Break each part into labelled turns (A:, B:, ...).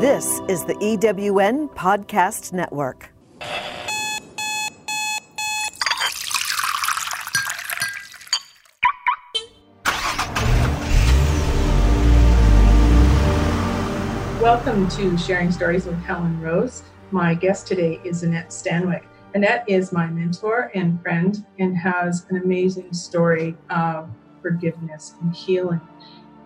A: This is the EWN Podcast Network.
B: Welcome to Sharing Stories with Helen Rose. My guest today is Annette Stanwick. Annette is my mentor and friend and has an amazing story of forgiveness and healing.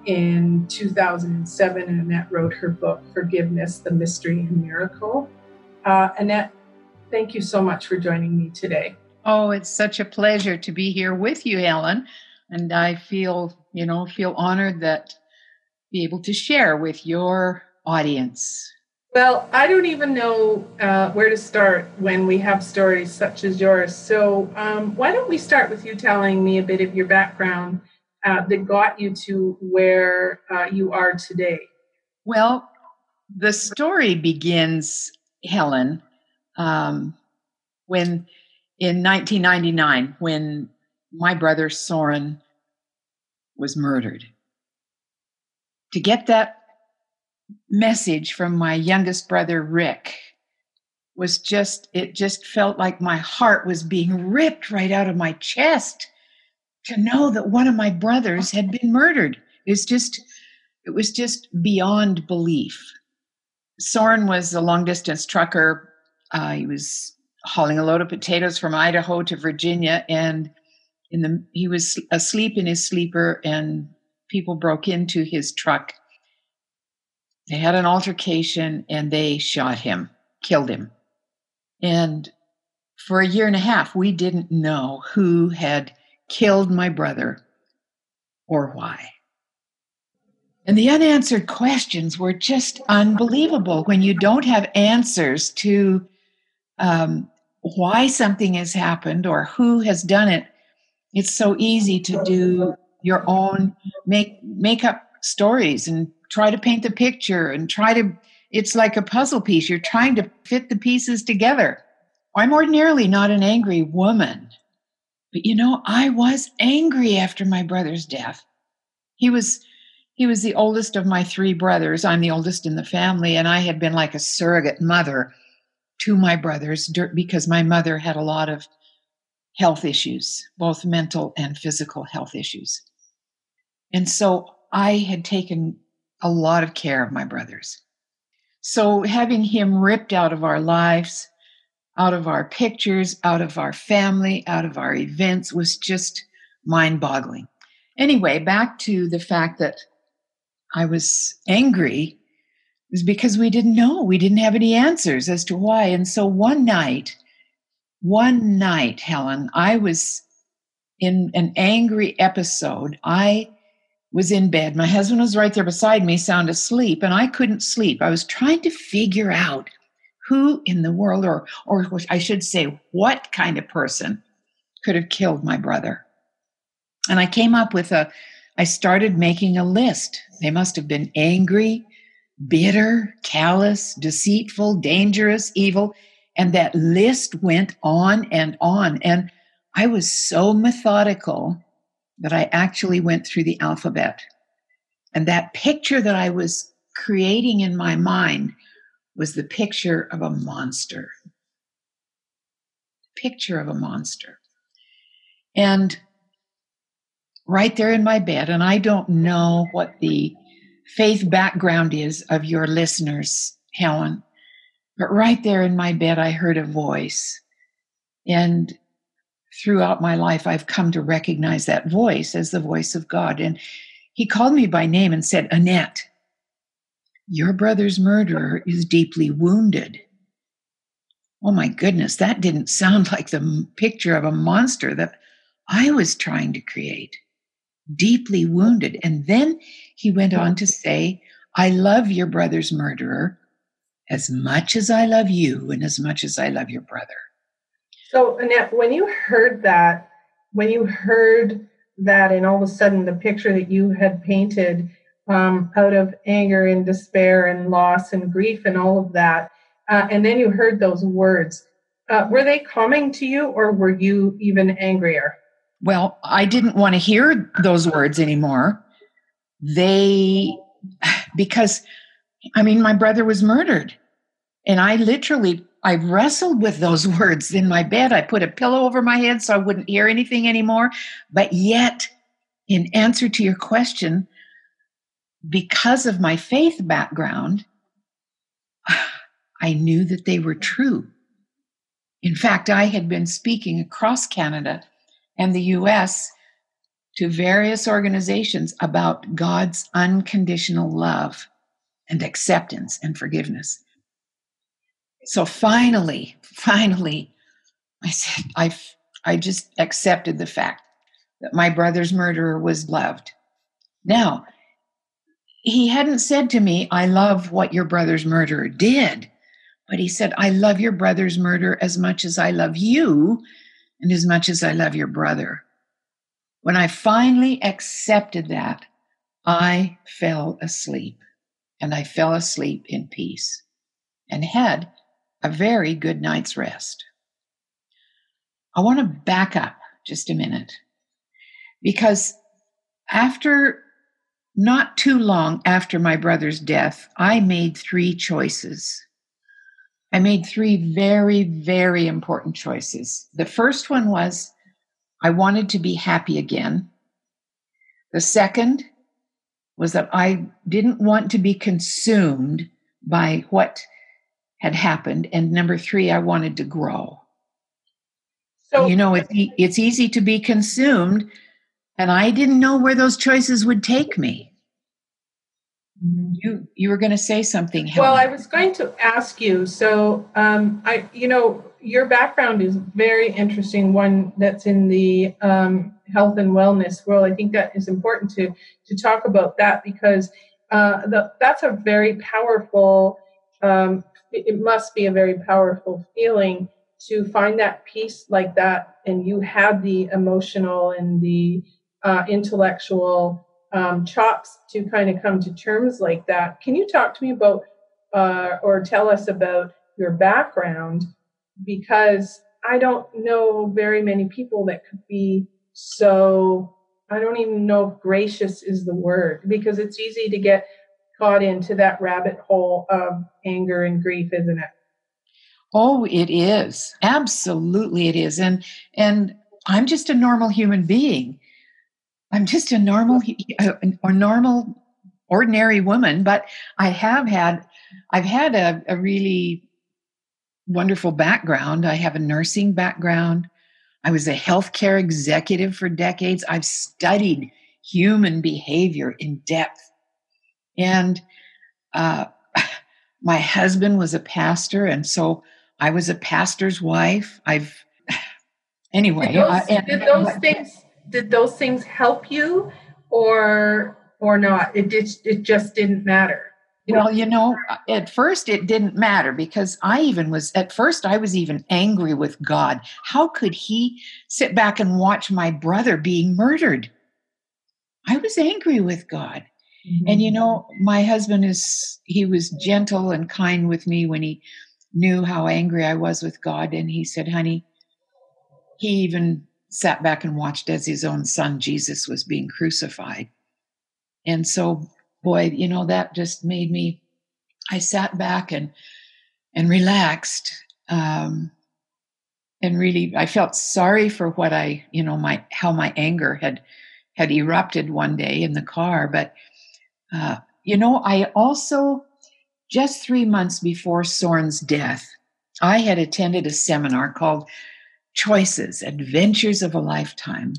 B: In 2007, Annette wrote her book, Forgiveness, the Mystery and Miracle. Uh, Annette, thank you so much for joining me today.
C: Oh, it's such a pleasure to be here with you, Helen. And I feel, you know, feel honored that be able to share with your audience.
B: Well, I don't even know uh, where to start when we have stories such as yours. So, um, why don't we start with you telling me a bit of your background uh, that got you to where uh, you are today?
C: Well, the story begins, Helen, um, when in 1999, when my brother Soren was murdered. To get that message from my youngest brother Rick was just it just felt like my heart was being ripped right out of my chest to know that one of my brothers had been murdered. Is just it was just beyond belief. Soren was a long distance trucker. Uh, he was hauling a load of potatoes from idaho to virginia and in the he was asleep in his sleeper and people broke into his truck. They had an altercation and they shot him, killed him. And for a year and a half, we didn't know who had killed my brother or why. And the unanswered questions were just unbelievable when you don't have answers to um, why something has happened or who has done it. It's so easy to do your own make make up stories and try to paint the picture and try to it's like a puzzle piece you're trying to fit the pieces together i'm ordinarily not an angry woman but you know i was angry after my brother's death. He was he was the oldest of my three brothers. I'm the oldest in the family and i had been like a surrogate mother to my brothers because my mother had a lot of health issues both mental and physical health issues. And so i had taken a lot of care of my brothers. So having him ripped out of our lives, out of our pictures, out of our family, out of our events was just mind boggling. Anyway, back to the fact that I was angry was because we didn't know. We didn't have any answers as to why. And so one night, one night, Helen, I was in an angry episode. I was in bed. My husband was right there beside me, sound asleep, and I couldn't sleep. I was trying to figure out who in the world, or, or I should say, what kind of person could have killed my brother. And I came up with a, I started making a list. They must have been angry, bitter, callous, deceitful, dangerous, evil. And that list went on and on. And I was so methodical that I actually went through the alphabet. And that picture that I was creating in my mind was the picture of a monster. Picture of a monster. And right there in my bed, and I don't know what the faith background is of your listeners, Helen, but right there in my bed, I heard a voice. And throughout my life, I've come to recognize that voice as the voice of God. And he called me by name and said, Annette, your brother's murderer is deeply wounded. Oh my goodness, that didn't sound like the picture of a monster that I was trying to create. Deeply wounded. And then he went on to say, I love your brother's murderer as much as I love you and as much as I love your brother.
B: So, Annette, when you heard that, when you heard that, and all of a sudden the picture that you had painted um, out of anger and despair and loss and grief and all of that, uh, and then you heard those words, uh, were they coming to you or were you even angrier?
C: Well, I didn't want to hear those words anymore. They, because I mean, my brother was murdered. And I literally, I wrestled with those words in my bed. I put a pillow over my head so I wouldn't hear anything anymore. But yet, in answer to your question, because of my faith background, I knew that they were true. In fact, I had been speaking across Canada and the US to various organizations about God's unconditional love and acceptance and forgiveness. So finally, finally, I said, I, I just accepted the fact that my brother's murderer was loved. Now, he hadn't said to me, I love what your brother's murderer did, but he said, I love your brother's murder as much as I love you and as much as I love your brother. When I finally accepted that, I fell asleep and I fell asleep in peace and had a very good night's rest. I want to back up just a minute because after not too long after my brother's death, I made three choices. I made three very, very important choices. The first one was I wanted to be happy again. The second was that I didn't want to be consumed by what had happened. And number three, I wanted to grow. So, you know, it's, it's easy to be consumed and I didn't know where those choices would take me. You you were going to say something.
B: Helen. Well, I was going to ask you. So, um, I you know your background is very interesting. One that's in the um, health and wellness world. I think that is important to to talk about that because uh, the, that's a very powerful. Um, it must be a very powerful feeling to find that peace like that, and you have the emotional and the uh, intellectual um, chops to kind of come to terms like that. Can you talk to me about uh, or tell us about your background? Because I don't know very many people that could be so, I don't even know if gracious is the word, because it's easy to get caught into that rabbit hole of anger and grief, isn't it?
C: Oh, it is. Absolutely it is. And and I'm just a normal human being. I'm just a normal or normal ordinary woman, but I have had I've had a, a really wonderful background. I have a nursing background. I was a healthcare executive for decades. I've studied human behavior in depth. And uh, my husband was a pastor, and so I was a pastor's wife. I've anyway.
B: Did those, uh, and, did those things did those things help you or or not? It did it just didn't matter.
C: Well you know at first it didn't matter because i even was at first i was even angry with god. How could he sit back and watch my brother being murdered? I was angry with god. Mm-hmm. and you know my husband is he was gentle and kind with me when he knew how angry i was with god. And he said honey he even sat back and watched as his own son Jesus was being crucified. And so, boy, you know, that just made me, I sat back and, and relaxed. Um, and really, I felt sorry for what I, you know, my, how my anger had, had erupted one day in the car. But, uh, you know, I also, just three months before Soren's death, I had attended a seminar called Choices, Adventures of a Lifetime.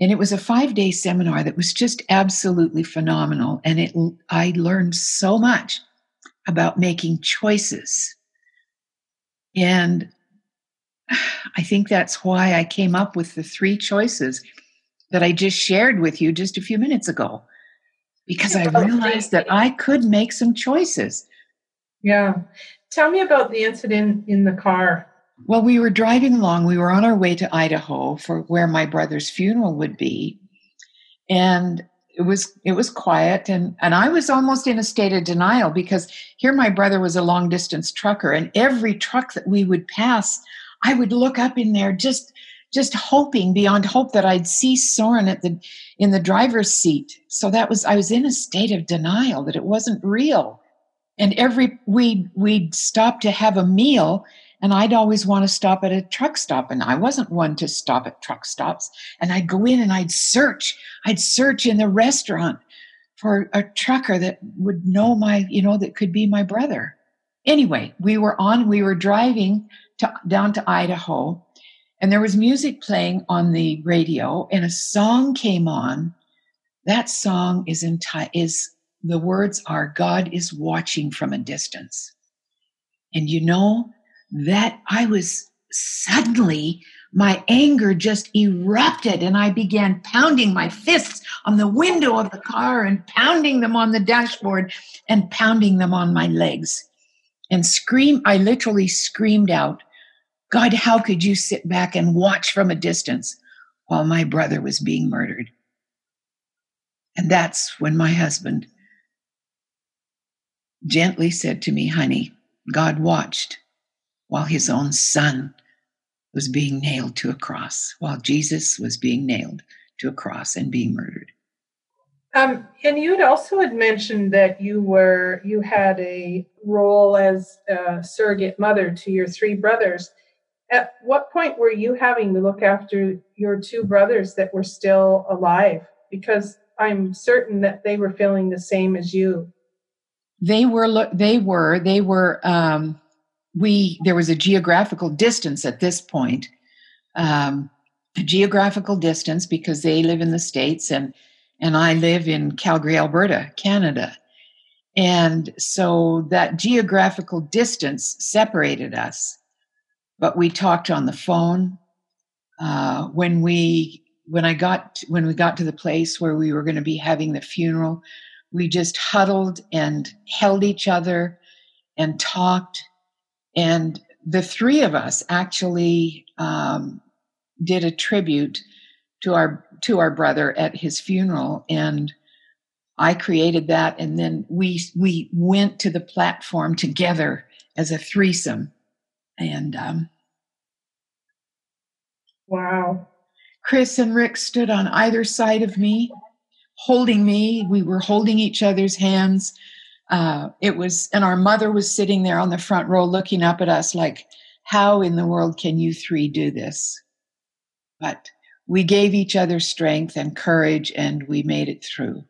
C: And it was a five day seminar that was just absolutely phenomenal. And it, I learned so much about making choices. And I think that's why I came up with the three choices that I just shared with you just a few minutes ago, because I realized that I could make some choices.
B: Yeah. Tell me about the incident in the car
C: well, we were driving along. We were on our way to Idaho for where my brother's funeral would be. And it was it was quiet and and I was almost in a state of denial because here my brother was a long distance trucker and every truck that we would pass I would look up in there just just hoping beyond hope that I'd see Soren at the in the driver's seat. So that was I was in a state of denial that it wasn't real. and every we we'd stop to have a meal and I'd always want to stop at a truck stop and I wasn't one to stop at truck stops. And I'd go in and I'd search I'd search in the restaurant for a trucker that would know my you know that could be my brother. Anyway we were on we were driving to, down to Idaho and there was music playing on the radio and a song came on. That song is enti- is the words are God is watching from a distance. And you know that I was suddenly my anger just erupted and I began pounding my fists on the window of the car and pounding them on the dashboard and pounding them on my legs and scream I literally screamed out God how could you sit back and watch from a distance while my brother was being murdered? And that's when my husband gently said to me, Honey, God watched while his own son was being nailed to a cross, while Jesus was being nailed to a cross and being murdered.
B: Um, and you had also had mentioned that you were you had a role as a surrogate mother to your three brothers. At what point were you having to look after your two brothers that were still alive? Because I'm certain that they were feeling the same as you
C: they were they were they were um, we there was a geographical distance at this point um, a geographical distance because they live in the states and and i live in calgary alberta canada and so that geographical distance separated us but we talked on the phone uh, when we when i got when we got to the place where we were going to be having the funeral we just huddled and held each other and talked. And the three of us actually um, did a tribute to our to our brother at his funeral, and I created that. And then we we went to the platform together as a threesome, and um,
B: wow.
C: Chris and Rick stood on either side of me holding me. We were holding each other's hands. Uh, it was, and our mother was sitting there on the front row looking up at us like, how in the world can you three do this? But we gave each other strength and courage and we made it through.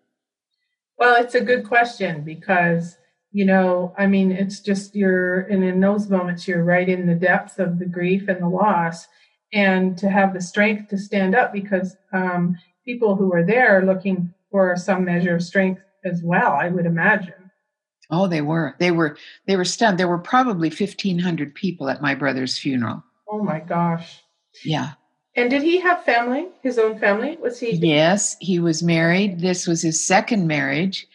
B: Well, it's a good question because, you know, I mean, it's just you're, and in those moments, you're right in the depth of the grief and the loss. And to have the strength to stand up because um, people who are there are looking for some measure of strength as well, I would imagine.
C: Oh, they were. They were. They were stunned. There were probably fifteen hundred people at my brother's funeral.
B: Oh my gosh.
C: Yeah.
B: And did he have family? His own family? Was he?
C: Yes, he was married. This was his second marriage.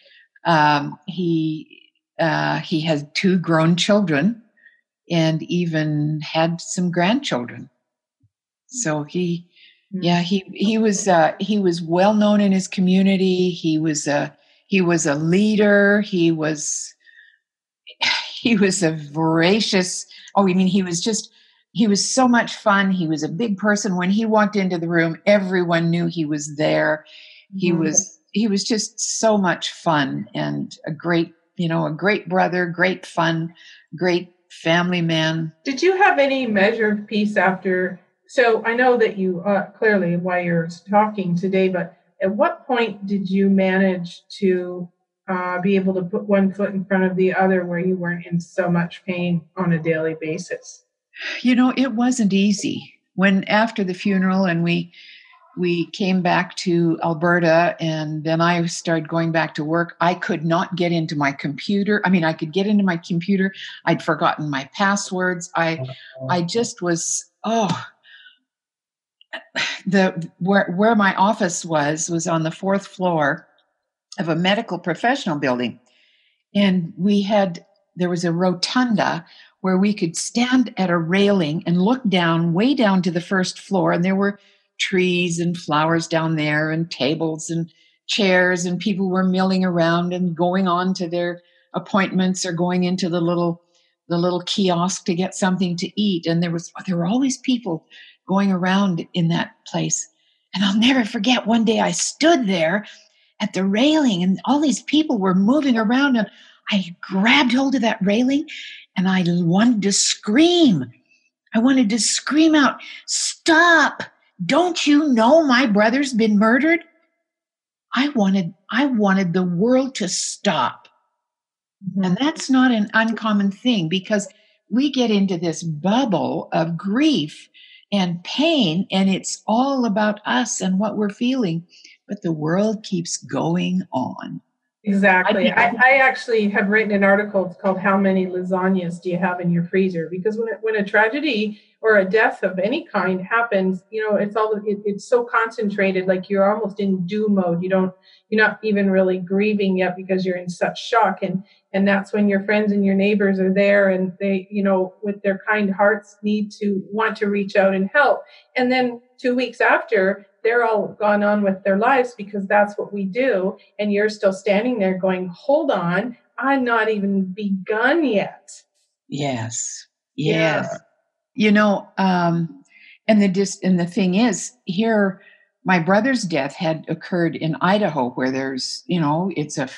C: Um, he uh, he had two grown children, and even had some grandchildren. So he yeah, he he was uh, he was well known in his community. He was a he was a leader. He was he was a voracious. Oh, I mean, he was just he was so much fun. He was a big person. When he walked into the room, everyone knew he was there. He mm-hmm. was he was just so much fun and a great you know a great brother, great fun, great family man.
B: Did you have any measure of peace after so I know that you uh, clearly why you're talking today, but at what point did you manage to uh, be able to put one foot in front of the other where you weren't in so much pain on a daily basis?
C: You know, it wasn't easy. When after the funeral and we we came back to Alberta and then I started going back to work. I could not get into my computer. I mean, I could get into my computer. I'd forgotten my passwords. I I just was oh, the where where my office was was on the fourth floor of a medical professional building. And we had there was a rotunda where we could stand at a railing and look down way down to the first floor. And there were trees and flowers down there and tables and chairs and people were milling around and going on to their appointments or going into the little the little kiosk to get something to eat. And there was there were always people going around in that place. And I'll never forget one day I stood there at the railing and all these people were moving around and I grabbed hold of that railing and I wanted to scream. I wanted to scream out, Stop! Don't you know my brother's been murdered? I wanted, I wanted the world to stop. Mm-hmm. And that's not an uncommon thing because we get into this bubble of grief and pain, and it's all about us and what we're feeling. But the world keeps going on.
B: Exactly. I, I, actually have written an article it's called "How many lasagnas do you have in your freezer?" Because when it, when a tragedy or a death of any kind happens, you know, it's all it, it's so concentrated, like you're almost in do mode. You don't, you're not even really grieving yet because you're in such shock, and and that's when your friends and your neighbors are there, and they, you know, with their kind hearts, need to want to reach out and help. And then two weeks after, they're all gone on with their lives because that's what we do. And you're still standing there going, hold on, I'm not even begun yet.
C: Yes. Yes. Yeah. You know, um, and the dis- and the thing is, here, my brother's death had occurred in Idaho, where there's, you know, it's a,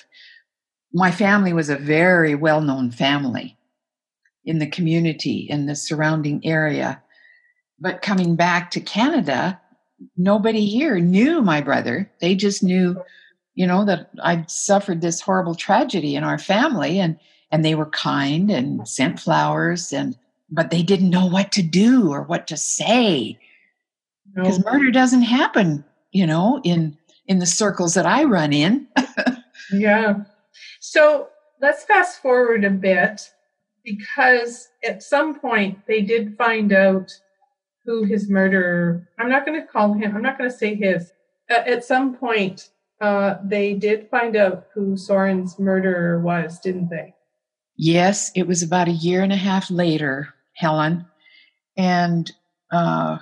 C: my family was a very well known family in the community, in the surrounding area. But coming back to Canada, nobody here knew my brother. They just knew, you know, that I'd suffered this horrible tragedy in our family and and they were kind and sent flowers and but they didn't know what to do or what to say. Because no. murder doesn't happen, you know, in in the circles that I run in.
B: yeah. So let's fast forward a bit because at some point they did find out who his murderer, I'm not going to call him, I'm not going to say his. Uh, at some point, uh, they did find out who Soren's murderer was, didn't they?
C: Yes, it was about a year and a half later, Helen. And uh,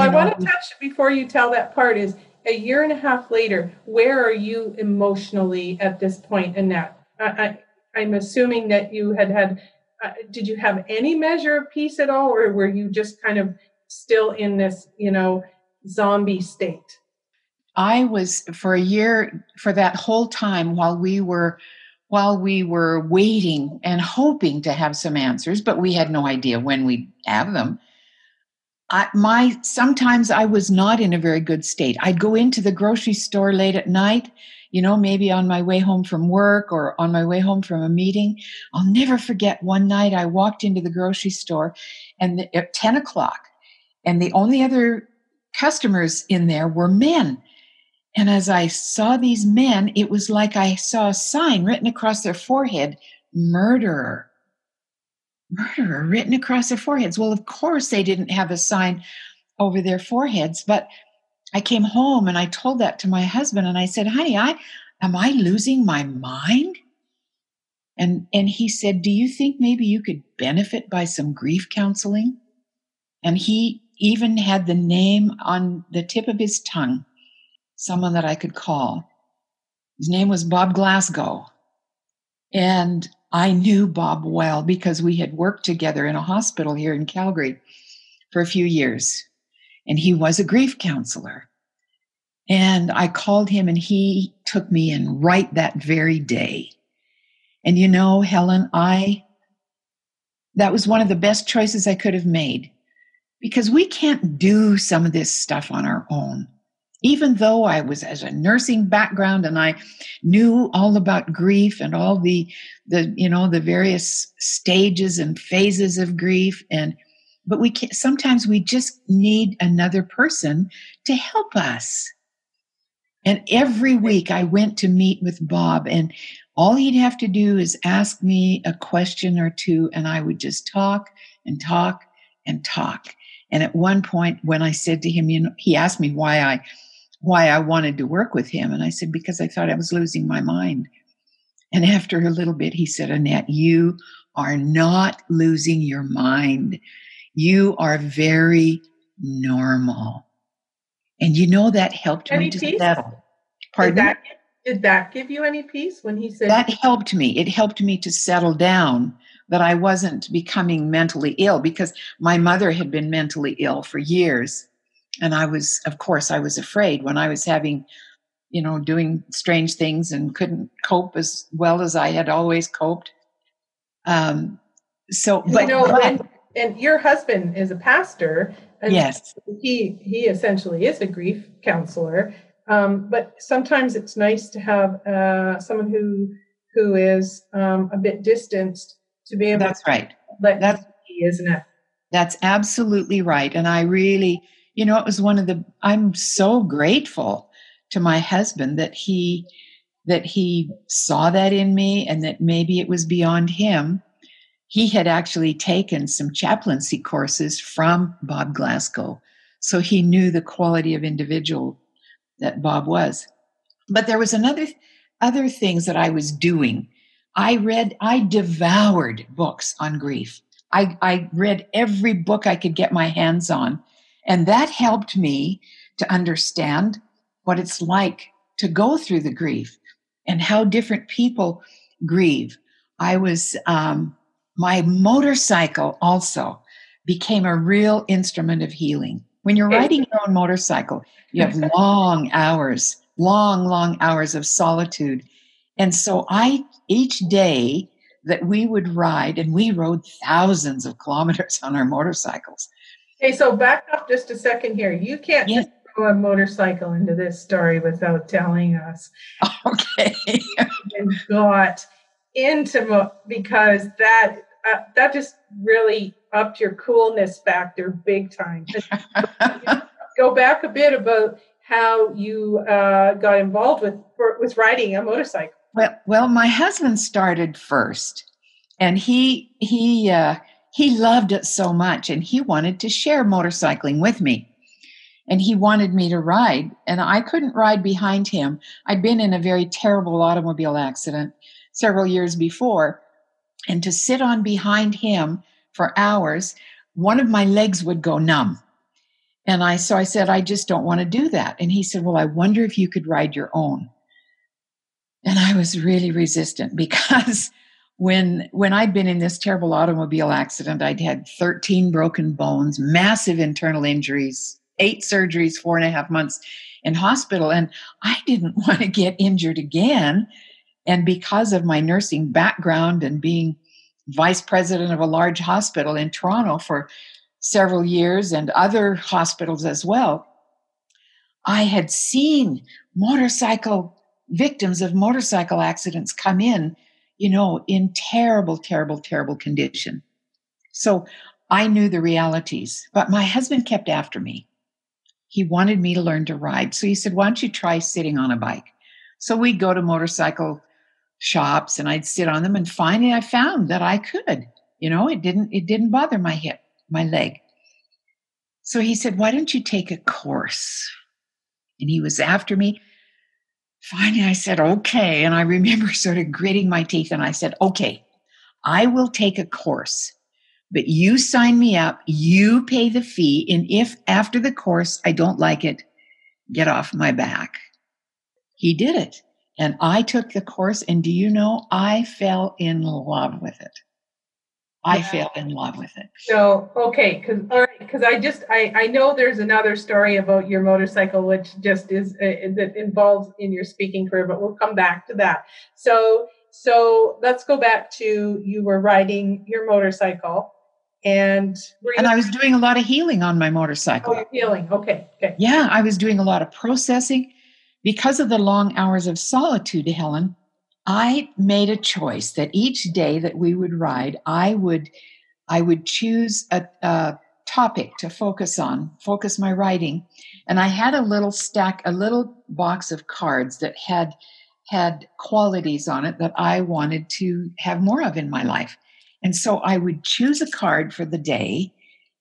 B: I know, want to touch before you tell that part is a year and a half later, where are you emotionally at this point, Annette? I, I, I'm assuming that you had had, uh, did you have any measure of peace at all, or were you just kind of still in this, you know, zombie state?
C: I was for a year for that whole time while we were while we were waiting and hoping to have some answers, but we had no idea when we'd have them. I, my sometimes I was not in a very good state. I'd go into the grocery store late at night, you know, maybe on my way home from work or on my way home from a meeting. I'll never forget one night I walked into the grocery store and at 10 o'clock and the only other customers in there were men. And as I saw these men, it was like I saw a sign written across their forehead murderer. Murderer written across their foreheads. Well, of course, they didn't have a sign over their foreheads, but I came home and I told that to my husband and I said, honey, I am I losing my mind? And and he said, Do you think maybe you could benefit by some grief counseling? And he even had the name on the tip of his tongue, someone that I could call. His name was Bob Glasgow. And I knew Bob well because we had worked together in a hospital here in Calgary for a few years. And he was a grief counselor. And I called him and he took me in right that very day. And you know, Helen, I, that was one of the best choices I could have made because we can't do some of this stuff on our own. Even though I was as a nursing background and I knew all about grief and all the the you know the various stages and phases of grief and but we can sometimes we just need another person to help us. And every week I went to meet with Bob and all he'd have to do is ask me a question or two and I would just talk and talk and talk. And at one point, when I said to him, you know, he asked me why I why I wanted to work with him, and I said because I thought I was losing my mind. And after a little bit, he said, Annette, you are not losing your mind. You are very normal. And you know that helped any me to peace? settle.
B: Pardon? Did that, did that give you any peace when he said
C: that helped me? It helped me to settle down that I wasn't becoming mentally ill because my mother had been mentally ill for years. And I was, of course, I was afraid when I was having, you know, doing strange things and couldn't cope as well as I had always coped. Um, so, but,
B: you know,
C: but
B: and, and your husband is a pastor. And
C: yes,
B: he he essentially is a grief counselor. Um, but sometimes it's nice to have uh, someone who who is um, a bit distanced to be able.
C: that's right.
B: let
C: That's
B: be, isn't it?
C: That's absolutely right. And I really, you know, it was one of the, I'm so grateful to my husband that he, that he saw that in me and that maybe it was beyond him. He had actually taken some chaplaincy courses from Bob Glasgow. So he knew the quality of individual that Bob was. But there was another, other things that I was doing. I read, I devoured books on grief. I, I read every book I could get my hands on. And that helped me to understand what it's like to go through the grief and how different people grieve. I was, um, my motorcycle also became a real instrument of healing. When you're riding your own motorcycle, you have long hours, long, long hours of solitude. And so I, each day, that we would ride, and we rode thousands of kilometers on our motorcycles.
B: Okay, so back up just a second here. You can't
C: Yes.
B: just throw a motorcycle into this story without telling us
C: Okay.
B: and got into mo- because that uh, that just really upped your coolness factor big time. Go back a bit about how you uh, got involved with with riding a motorcycle.
C: Well, well, my husband started first, and he he uh, he loved it so much, and he wanted to share motorcycling with me. And he wanted me to ride, and I couldn't ride behind him. I'd been in a very terrible automobile accident several years before, and to sit on behind him for hours, one of my legs would go numb. And I so I said, I just don't want to do that. And he said, Well, I wonder if you could ride your own. And I was really resistant because when when I'd been in this terrible automobile accident, I'd had 13 broken bones, massive internal injuries, eight surgeries, four and a half months in hospital. And I didn't want to get injured again. And because of my nursing background and being vice president of a large hospital in Toronto for several years and other hospitals as well, I had seen motorcycle victims of motorcycle accidents come in, you know, in terrible, terrible, terrible condition. So I knew the realities, but my husband kept after me. He wanted me to learn to ride. So he said, Why don't you try sitting on a bike? So we'd go to motorcycle shops and I'd sit on them and finally I found that I could. You know, it didn't it didn't bother my hip, my leg. So he said, Why don't you take a course? And he was after me. Finally, I said, Okay. And I remember sort of gritting my teeth and I said, Okay, I will take a course, but you sign me up, you pay the fee. And if after the course I don't like it, get off my back. He did it. And I took the course, and do you know, I fell in love with it. I
B: Yeah.
C: fell in love with it.
B: So okay, because all right, because I just I I know there's another story about your motorcycle which just is uh, that involves in your speaking career, but we'll come back to that. So so let's go back to you were riding your motorcycle, and were you,
C: And I was doing a lot of healing on my
B: oh,
C: motorcycle.
B: you're healing. Okay, okay.
C: Yeah, I was doing a lot of processing. Because of the long hours of solitude, Helen, I made a choice that each day that we would ride, I would I would choose a, a topic to focus on, focus my writing. And I had a little stack, a little box of cards that had had qualities on it that I wanted to have more of in my life. And so I would choose a card for the day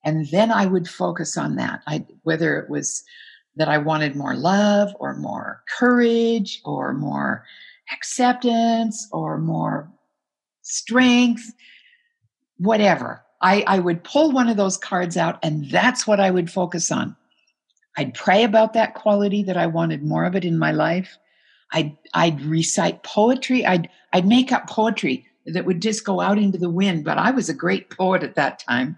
C: and then I would focus on that. I whether it was that I wanted more love or more courage or more acceptance or more strength, whatever. I, I would pull one of those cards out and that's what I would focus on. I'd pray about that quality that I wanted more of it in my life. I'd, I'd recite poetry. I'd, I'd make up poetry that would just go out into the wind, but I was a great poet at that time.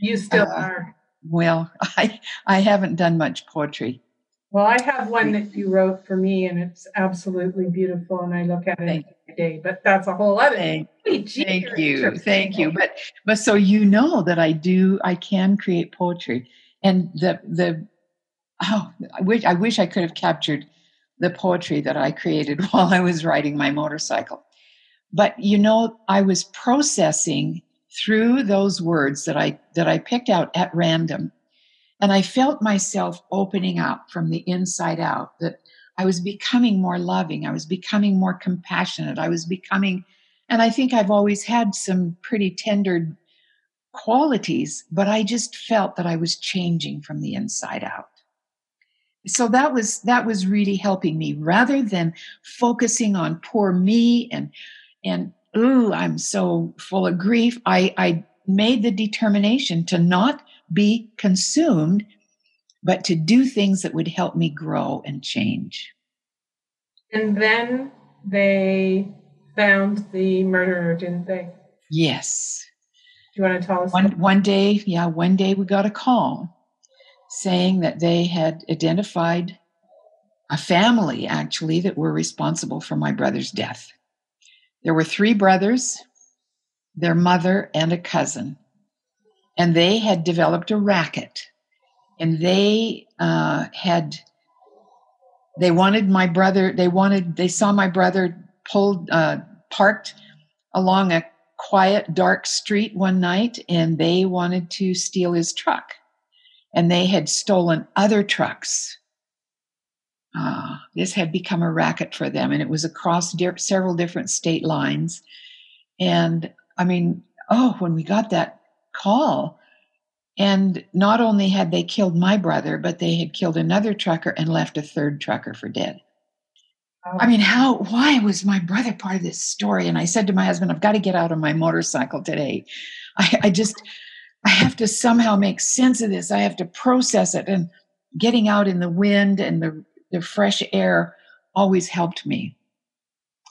B: You still
C: Uh,
B: are.
C: Well, I I haven't done much poetry.
B: Well, I have one that you wrote for me, and it's absolutely beautiful, and I look at it every day. But that's a whole other.
C: Thank, thank you, thank you. But but so you know that I do, I can create poetry, and the the oh, I wish I wish I could have captured the poetry that I created while I was riding my motorcycle. But you know, I was processing through those words that I that I picked out at random and I felt myself opening up from the inside out, that I was becoming more loving. I was becoming more compassionate. I was becoming, and I think I've always had some pretty tender qualities, but I just felt that I was changing from the inside out. So that was that was really helping me rather than focusing on poor me and and ooh, I'm so full of grief. I, I made the determination to not be consumed, but to do things that would help me grow and change.
B: And then they found the murderer, didn't they?
C: Yes.
B: Do you want to tell us?
C: One, one day, yeah, one day we got a call saying that they had identified a family actually that were responsible for my brother's death. There were three brothers, their mother, and a cousin and they had developed a racket. And they uh, had they wanted my brother they wanted they saw my brother pulled uh, parked along a quiet dark street one night and they wanted to steal his truck. And they had stolen other trucks. Uh, this had become a racket for them and it was across several different state lines. And i mean oh when we got that call. And not only had they killed my brother, but they had killed another trucker and left a third trucker for dead. Oh. I mean, how, why was my brother part of this story? And I said to my husband, I've got to get out on my motorcycle today. I, I just, I have to somehow make sense of this. I have to process it. And getting out in the wind and the, the fresh air always helped me.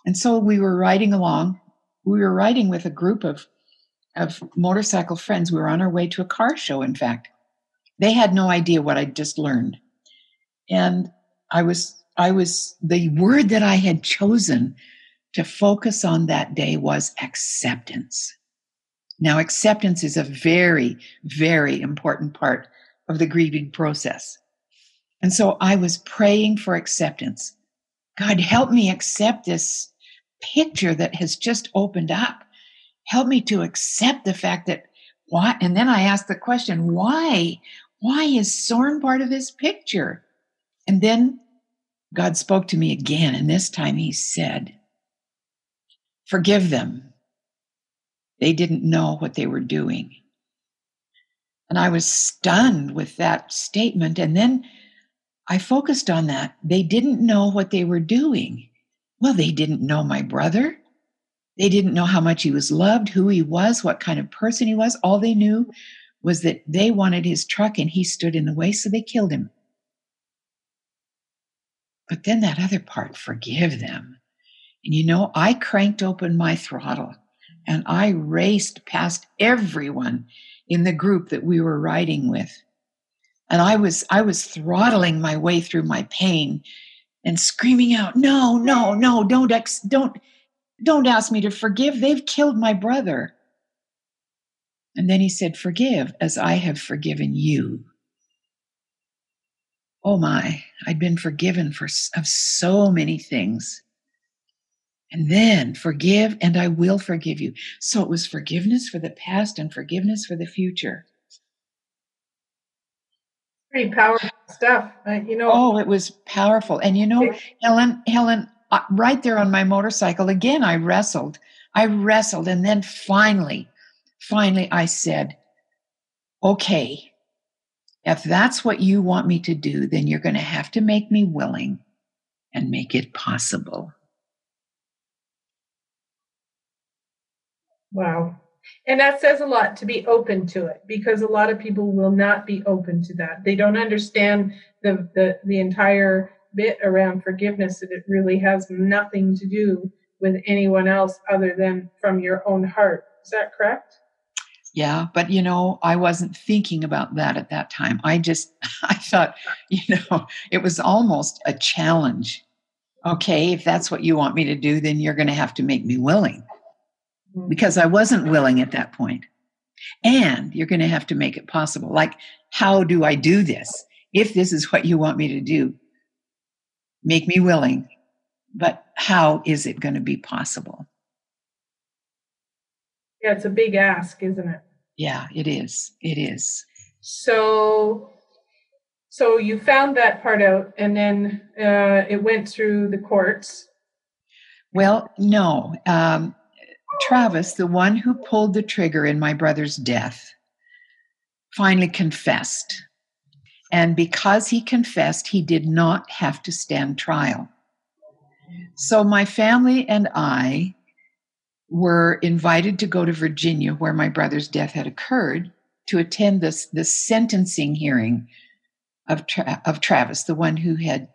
C: And so we were riding along. We were riding with a group of of motorcycle friends. We were on our way to a car show, in fact. They had no idea what I'd just learned. And I was, I was, the word that I had chosen to focus on that day was acceptance. Now, acceptance is a very, very important part of the grieving process. And so I was praying for acceptance. God, help me accept this picture that has just opened up help me to accept the fact that why and then i asked the question why why is Soren part of this picture? And then god spoke to me again and this time he said forgive them. They didn't know what they were doing. And i was stunned with that statement and then i focused on that. They didn't know what they were doing. Well they didn't know my brother they didn't know how much he was loved, who he was, what kind of person he was. All they knew was that they wanted his truck and he stood in the way, so they killed him. But then that other part, forgive them. And you know, I cranked open my throttle and I raced past everyone in the group that we were riding with. And I was I was throttling my way through my pain and screaming out, "No, no, no, don't ex- don't don't ask me to forgive. They've killed my brother. And then he said, Forgive as I have forgiven you. Oh my, I'd been forgiven for of so many things. And then forgive and I will forgive you. So it was forgiveness for the past and forgiveness for the future.
B: Pretty powerful stuff. Uh, you know.
C: Oh, it was powerful. And you know, Helen, Helen, right there on my motorcycle again i wrestled. I wrestled and then finally finally i said okay if that's what you want me to do then you're going to have to make me willing and make it possible.
B: Wow. And that says a lot to be open to it because a lot of people will not be open to that. They don't understand the the, the entire bit around forgiveness that it really has nothing to do with anyone else other than from your own heart. Is that correct?
C: Yeah, but you know, I wasn't thinking about that at that time. I just, I thought, you know, it was almost a challenge. Okay, if that's what you want me to do, then you're going to have to make me willing
B: Mm-hmm.
C: because I wasn't willing at that point. And you're going to have to make it possible. Like, how do I do this? If this is what you want me to do, make me willing. But how is it going to be possible?
B: Yeah, it's a big ask, isn't it?
C: Yeah, it is. It is.
B: So, so you found that part out, and then uh, it went through the courts.
C: Well, no. Um, Travis, the one who pulled the trigger in my brother's death, finally confessed. And because he confessed, he did not have to stand trial. So my family and I were invited to go to Virginia, where my brother's death had occurred, to attend this the sentencing hearing of Tra- of Travis, the one who had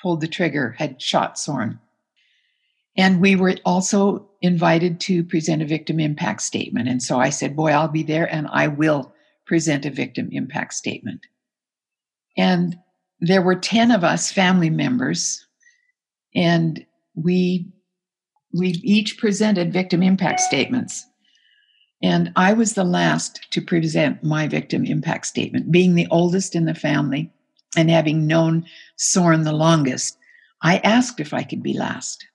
C: pulled the trigger, had shot Soren. And we were also invited to present a victim impact statement. And so I said, Boy, I'll be there and I will present a victim impact statement. And there were 10 of us family members, and we we each presented victim impact statements. And I was the last to present my victim impact statement, being the oldest in the family and having known Soren the longest. I asked if I could be last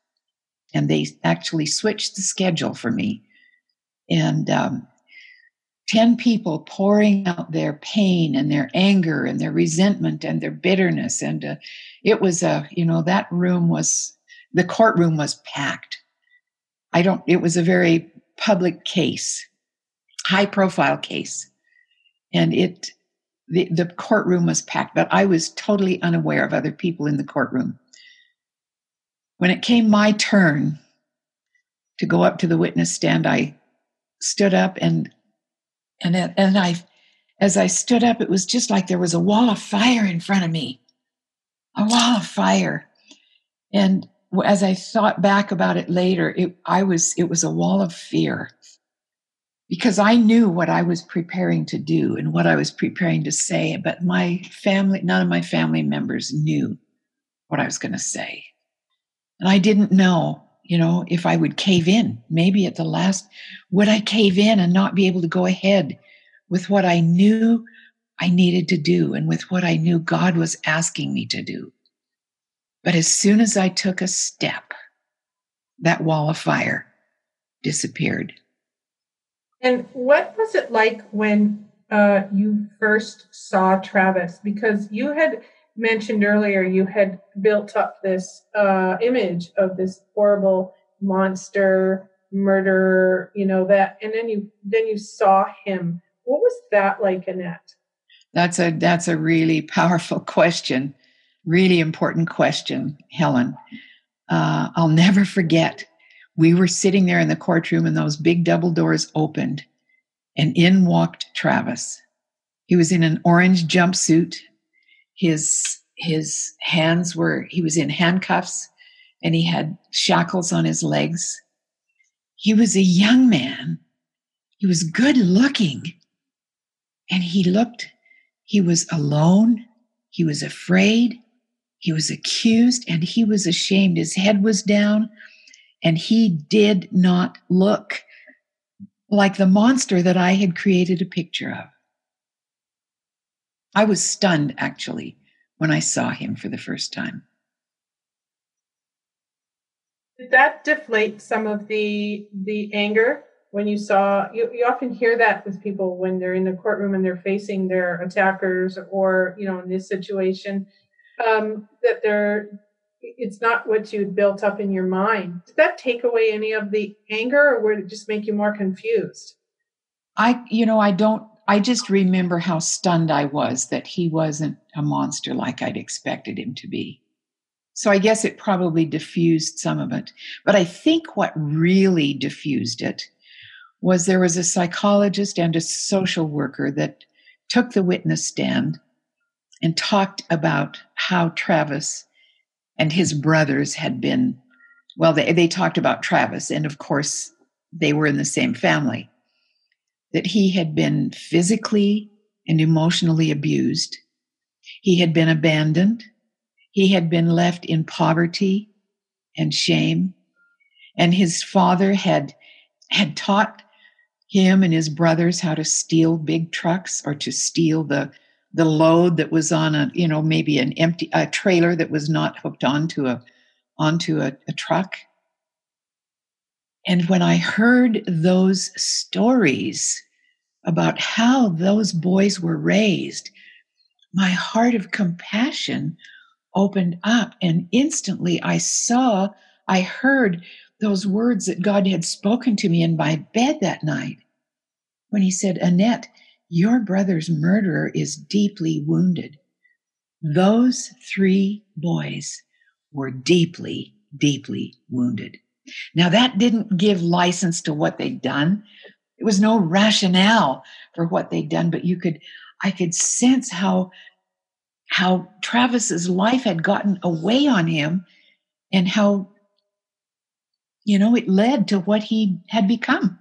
C: and they actually switched the schedule for me. And um, 10 people pouring out their pain and their anger and their resentment and their bitterness. And uh, it was a, you know, that room was, the courtroom was packed. I don't, it was a very public case, high profile case. And it, the, the courtroom was packed, but I was totally unaware of other people in the courtroom. When it came my turn to go up to the witness stand, I stood up and and and I as I stood up, it was just like there was a wall of fire in front of me. A wall of fire. And as I thought back about it later, it I was it was a wall of fear. Because I knew what I was preparing to do and what I was preparing to say, but my family, none of my family members knew what I was going to say. And I didn't know, you know, if I would cave in. Maybe at the last, would I cave in and not be able to go ahead with what I knew I needed to do and with what I knew God was asking me to do? But as soon as I took a step, that wall of fire disappeared.
B: And what was it like when uh, you first saw Travis? Because you had mentioned earlier you had built up this uh, image of this horrible monster murderer you know that and then you then you saw him. What was that like annette?
C: That's a that's a really powerful question really important question helen. Uh, i'll never forget. We were sitting there in the courtroom and those big double doors opened and in walked travis. He was in an orange jumpsuit his his hands were he was in handcuffs and he had shackles on his legs. He was a young man. He was good looking. And he looked he was alone. He was afraid. He was accused and he was ashamed. His head was down and he did not look like the monster that i had created a picture of I was stunned actually when I saw him for the first time.
B: Did that deflate some of the the anger when you saw you, you often hear that with people when they're in the courtroom and they're facing their attackers or you know in this situation um, that they're it's not what you had built up in your mind. Did that take away any of the anger or would it just make you more confused?
C: I you know I don't I just remember how stunned I was that he wasn't a monster like I'd expected him to be. So I guess it probably diffused some of it. But I think what really diffused it was there was a psychologist and a social worker that took the witness stand and talked about how Travis and his brothers had been, well, they, they talked about Travis, and of course, they were in the same family that he had been physically and emotionally abused. He had been abandoned. He had been left in poverty and shame. And his father had, had taught him and his brothers how to steal big trucks or to steal the the load that was on a you know maybe an empty a trailer that was not hooked onto a onto a, a truck and when i heard those stories about how those boys were raised my heart of compassion opened up and instantly i saw i heard those words that god had spoken to me in my bed that night when he said annette your brother's murderer is deeply wounded. Those three boys were deeply, deeply wounded. Now, that didn't give license to what they'd done. It was no rationale for what they'd done, but you could, I could sense how, how Travis's life had gotten away on him and how, you know, it led to what he had become.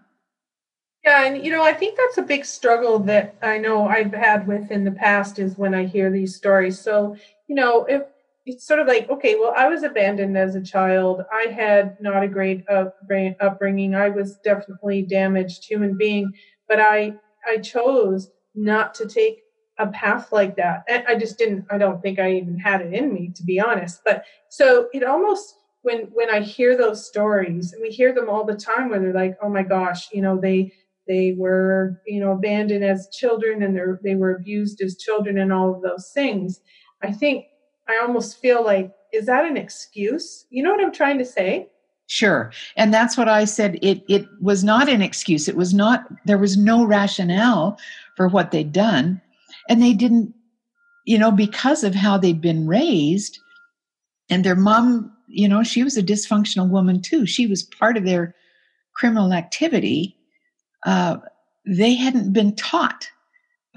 B: Yeah, and you know, I think that's a big struggle that I know I've had with in the past is when I hear these stories. So, you know, if it's sort of like, okay, well, I was abandoned as a child. I had not a great upbringing. I was definitely damaged human being, but I I chose not to take a path like that. I just didn't. I don't think I even had it in me, to be honest. But so it almost when when I hear those stories, and we hear them all the time, where they're like, oh my gosh, you know, they they were you know abandoned as children and they they were abused as children and all of those things i think i almost feel like is that an excuse? You know what i'm trying to say?
C: Sure. And that's what i said. It it was not an excuse. It was not there was no rationale for what they'd done. And they didn't you know because of how they'd been raised and their mom you know she was a dysfunctional woman too. She was part of their criminal activity. Uh, they hadn't been taught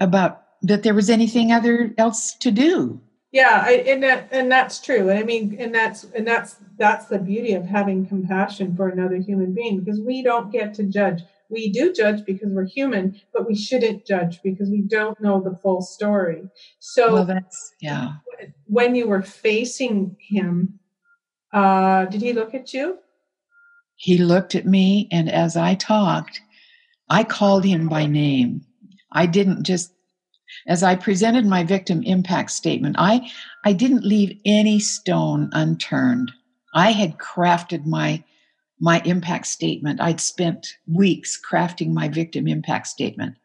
C: about that there was anything other else to do.
B: Yeah, I, and that and that's true. And I mean, and that's and that's that's the beauty of having compassion for another human being because we don't get to judge. We do judge because we're human, but we shouldn't judge because we don't know the full story. So
C: well, that's yeah.
B: When you were facing him, uh, did he look at you?
C: He looked at me, and as I talked, I called him by name. I didn't just, as I presented my victim impact statement, I, I didn't leave any stone unturned. I had crafted my, my impact statement. I'd spent weeks crafting my victim impact statement.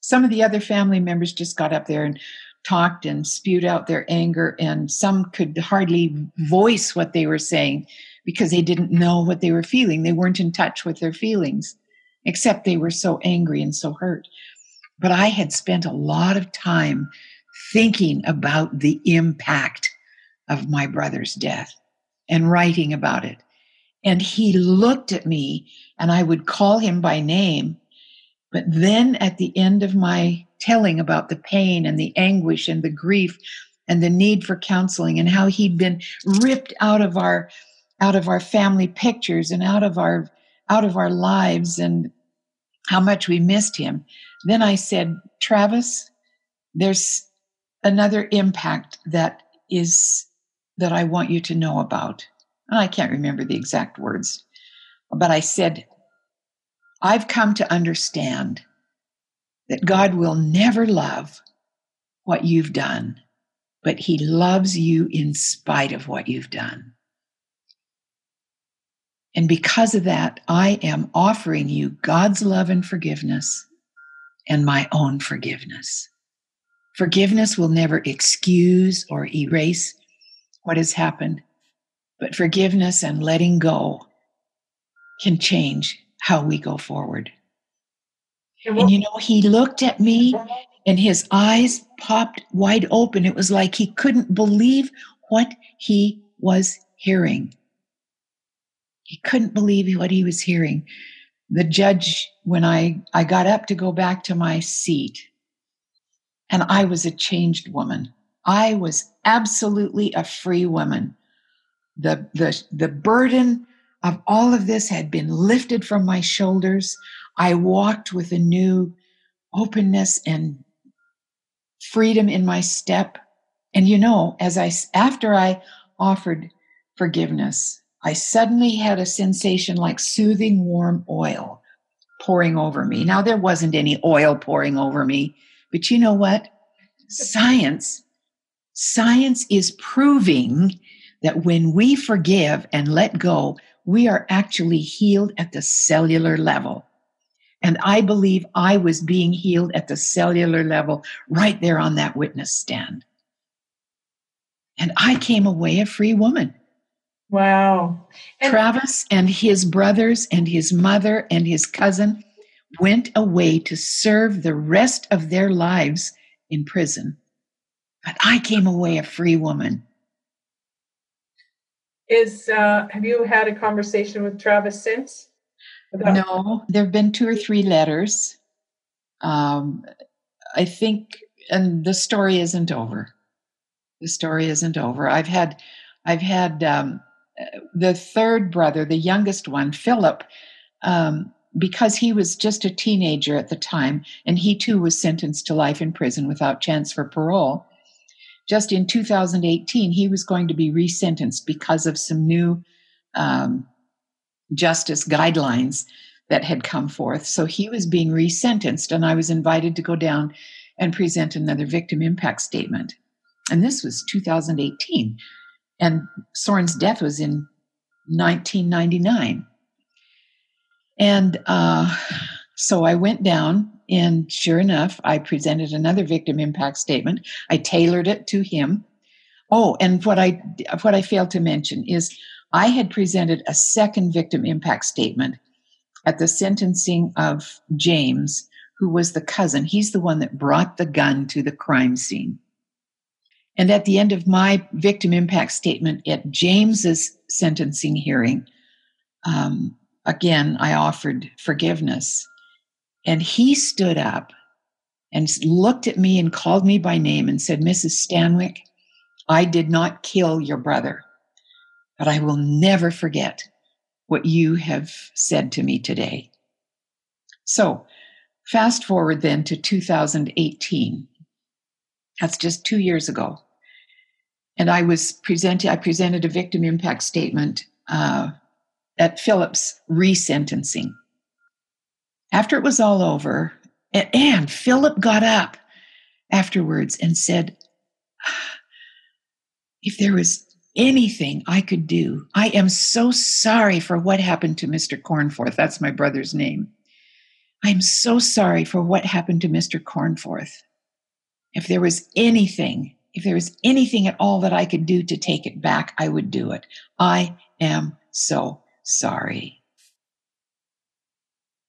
C: Some of the other family members just got up there and talked and spewed out their anger, and some could hardly voice what they were saying because they didn't know what they were feeling. They weren't in touch with their feelings except they were so angry and so hurt. But I had spent a lot of time thinking about the impact of my brother's death and writing about it. And he looked at me and I would call him by name. But then at the end of my telling about the pain and the anguish and the grief and the need for counseling and how he'd been ripped out of our out of our family pictures and out of our out of our lives and how much we missed him. Then I said, Travis, there's another impact that is that I want you to know about. And I can't remember the exact words, but I said, I've come to understand that God will never love what you've done, but He loves you in spite of what you've done. And because of that, I am offering you God's love and forgiveness and my own forgiveness. Forgiveness will never excuse or erase what has happened, but forgiveness and letting go can change how we go forward. And you know, he looked at me and his eyes popped wide open. It was like he couldn't believe what he was hearing. He couldn't believe what he was hearing. The judge, when I, I got up to go back to my seat, and I was a changed woman. I was absolutely a free woman. The, the, the burden of all of this had been lifted from my shoulders. I walked with a new, openness and freedom in my step. And you know, as I, after I offered forgiveness, I suddenly had a sensation like soothing warm oil pouring over me. Now, there wasn't any oil pouring over me, but you know what? Science, science is proving that when we forgive and let go, we are actually healed at the cellular level. And I believe I was being healed at the cellular level right there on that witness stand. And I came away a free woman.
B: Wow.
C: And Travis and his brothers and his mother and his cousin went away to serve the rest of their lives in prison. But I came away a free woman.
B: Is uh, have you had a conversation with Travis since?
C: About- no, there have been two or three letters. Um, I think, and the story isn't over. The story isn't over. I've had, I've had um, the third brother, the youngest one, Philip, um, because he was just a teenager at the time, and he too was sentenced to life in prison without chance for parole. Just in 2018, he was going to be resentenced because of some new um, justice guidelines that had come forth. So he was being resentenced, and I was invited to go down and present another victim impact statement. And this was 2018. And Soren's death was in 1999. And uh, so I went down, and sure enough, I presented another victim impact statement. I tailored it to him. Oh, and what I what I failed to mention is I had presented a second victim impact statement at the sentencing of James, who was the cousin. He's the one that brought the gun to the crime scene. And at the end of my victim impact statement at James's sentencing hearing, um, again, I offered forgiveness. And he stood up and looked at me and called me by name and said, Mrs. Stanwick, I did not kill your brother, but I will never forget what you have said to me today. So, fast forward then to 2018. That's just two years ago. And I was presenting, I presented a victim impact statement uh, at Philip's resentencing. After it was all over, and, and Philip got up afterwards and said, If there was anything I could do, I am so sorry for what happened to Mr. Cornforth. That's my brother's name. I'm so sorry for what happened to Mr. Cornforth. If there was anything, if there was anything at all that I could do to take it back, I would do it. I am so sorry.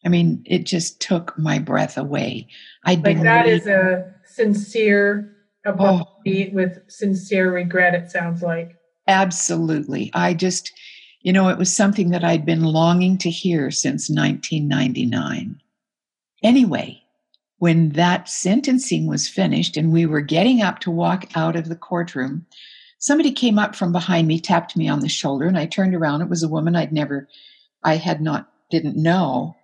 C: I mean, it just took my breath away.
B: I'd like that really, is a sincere oh. apology oh, with sincere regret. It sounds like
C: absolutely. I just, you know, it was something that I'd been longing to hear since 1999. Anyway, when that sentencing was finished and we were getting up to walk out of the courtroom, somebody came up from behind me, tapped me on the shoulder, and I turned around. It was a woman I'd never, I had not, didn't know.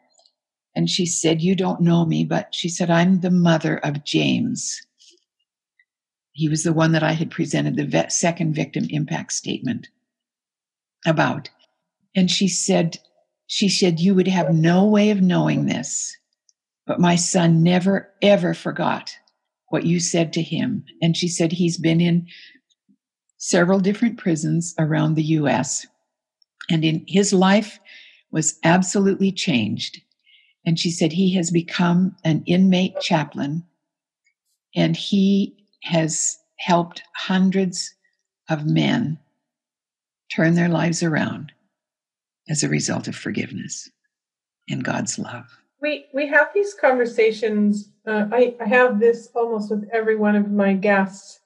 C: And she said, You don't know me, but she said, I'm the mother of James. He was the one that I had presented the vet, second victim impact statement about. And she said, she said, you would have no way of knowing this, but my son never, ever forgot what you said to him. And she said, he's been in several different prisons around the US. And in his life was absolutely changed. And she said he has become an inmate chaplain and he has helped hundreds of men turn their lives around as a result of forgiveness and God's love.
B: We we have these conversations. Uh, I, I have this almost with every one of my guests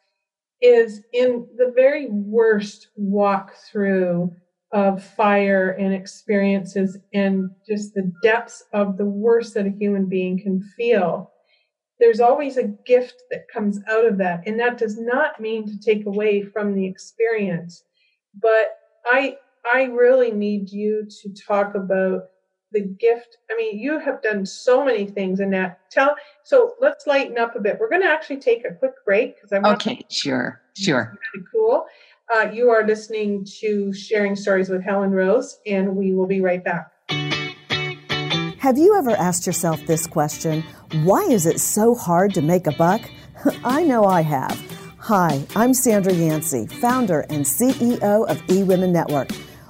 B: is in the very worst walkthrough of fire and experiences and just the depths of the worst that a human being can feel. There's always a gift that comes out of that. And that does not mean to take away from the experience. But I I really need you to talk about the gift. I mean, you have done so many things in that. Tell so let's lighten up a bit. We're going to actually take a quick break because I'm
C: okay. Sure, sure.
B: Really cool. Uh, you are listening to Sharing Stories with Helen Rose, and we will be right back.
A: Have you ever asked yourself this question? Why is it so hard to make a buck? I know I have. Hi, I'm Sandra Yancey, founder and CEO of eWomen Network.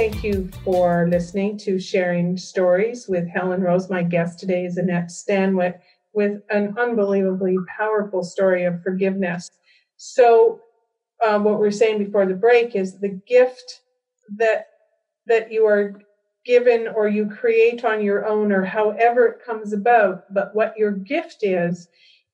B: Thank you for listening to Sharing Stories with Helen Rose. My guest today is Annette Stanwick with an unbelievably powerful story of forgiveness. So, um, what we are saying before the break is the gift that that you are given or you create on your own or however it comes about. But what your gift is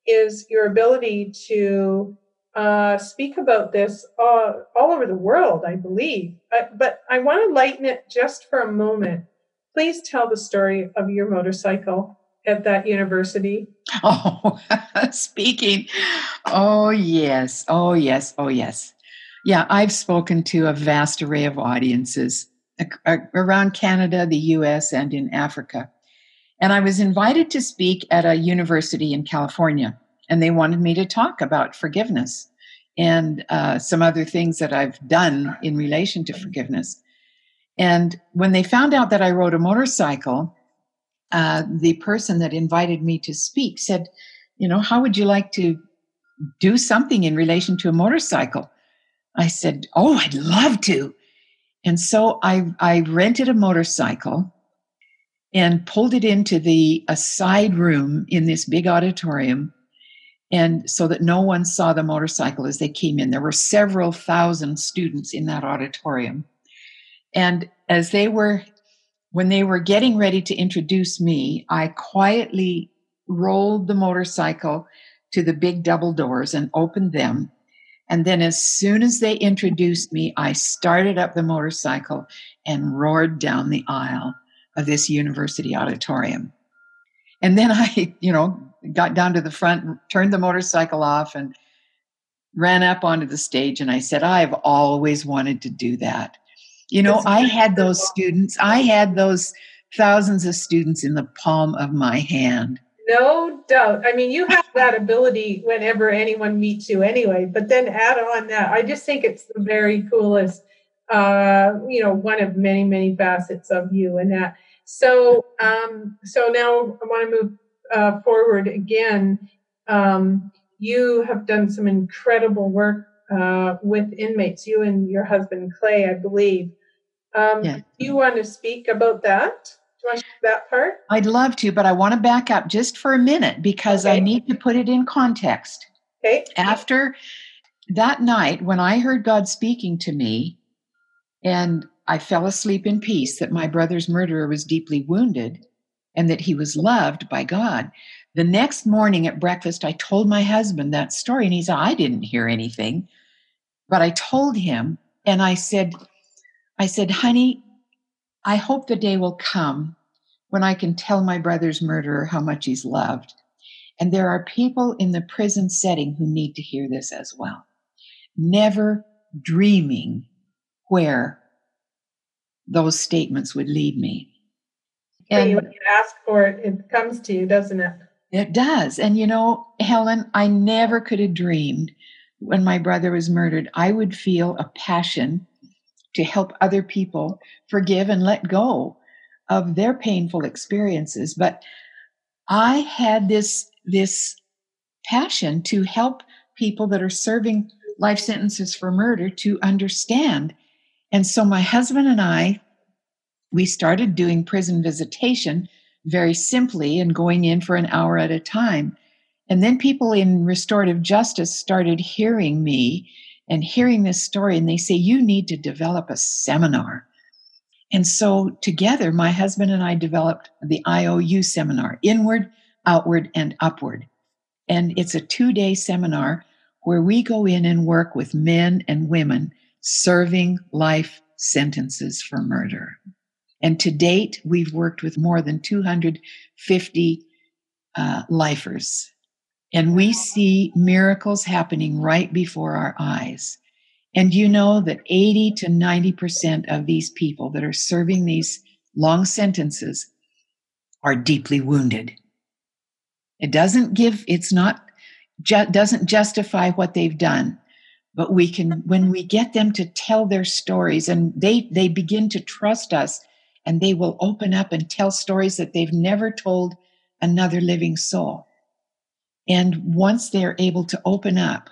B: is your ability to uh, speak about this all, all over the world, I believe. Uh, but I want to lighten it just for a moment. Please tell the story of your motorcycle at that university.
C: Oh, speaking. Oh, yes. Oh, yes. Oh, yes. Yeah, I've spoken to a vast array of audiences around Canada, the US, and in Africa. And I was invited to speak at a university in California and they wanted me to talk about forgiveness and uh, some other things that I've done in relation to forgiveness. And when they found out that I rode a motorcycle, uh, the person that invited me to speak said, You know, how would you like to do something in relation to a motorcycle? I said, Oh, I'd love to. And so I, I rented a motorcycle and pulled it into the a side room in this big auditorium and so that no one saw the motorcycle as they came in. There were several thousand students in that auditorium. And as they were, when they were getting ready to introduce me, I quietly rolled the motorcycle to the big double doors and opened them. And then, as soon as they introduced me, I started up the motorcycle and roared down the aisle of this university auditorium. And then I, you know, got down to the front, turned the motorcycle off, and ran up onto the stage. And I said, I've always wanted to do that. You know, I had those students, I had those thousands of students in the palm of my hand.
B: No doubt. I mean, you have that ability whenever anyone meets you anyway, but then add on that. I just think it's the very coolest, uh, you know, one of many, many facets of you and that. So, um, so now I want to move uh, forward again, um, you have done some incredible work uh, with inmates, you and your husband Clay, I believe. Um, yeah. Do you want to speak about that? Do you want to that part?
C: I'd love to, but I want to back up just for a minute because okay. I need to put it in context.
B: Okay.
C: After that night, when I heard God speaking to me, and I fell asleep in peace that my brother's murderer was deeply wounded, and that he was loved by God. The next morning at breakfast, I told my husband that story, and he said, I didn't hear anything. But I told him, and I said, I said, honey, I hope the day will come when I can tell my brother's murderer how much he's loved. And there are people in the prison setting who need to hear this as well. Never dreaming where those statements would lead me.
B: And when you ask for it, it comes to you, doesn't it?
C: It does. And you know, Helen, I never could have dreamed when my brother was murdered, I would feel a passion to help other people forgive and let go of their painful experiences. But I had this, this passion to help people that are serving life sentences for murder to understand. And so my husband and I, we started doing prison visitation very simply and going in for an hour at a time. And then people in restorative justice started hearing me and hearing this story, and they say, You need to develop a seminar. And so together, my husband and I developed the IOU seminar, Inward, Outward, and Upward. And it's a two day seminar where we go in and work with men and women serving life sentences for murder. And to date, we've worked with more than 250 uh, lifers. And we see miracles happening right before our eyes. And you know that 80 to 90% of these people that are serving these long sentences are deeply wounded. It doesn't give, it's not, ju- doesn't justify what they've done. But we can, when we get them to tell their stories and they, they begin to trust us and they will open up and tell stories that they've never told another living soul. And once they're able to open up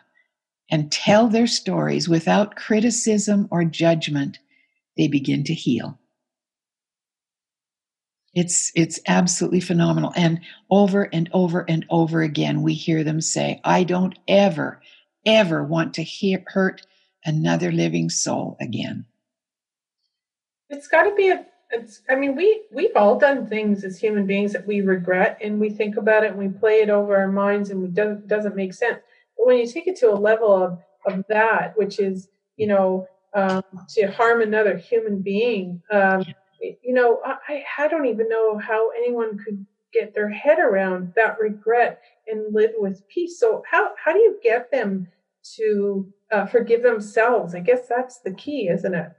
C: and tell their stories without criticism or judgment, they begin to heal. It's, it's absolutely phenomenal. And over and over and over again, we hear them say, I don't ever, ever want to hurt another living soul again.
B: It's got to be a it's i mean we we've all done things as human beings that we regret and we think about it and we play it over our minds and it doesn't, doesn't make sense. But when you take it to a level of of that which is you know um, to harm another human being um, you know I, I don't even know how anyone could get their head around that regret and live with peace. So how how do you get them to uh, forgive themselves? I guess that's the key isn't it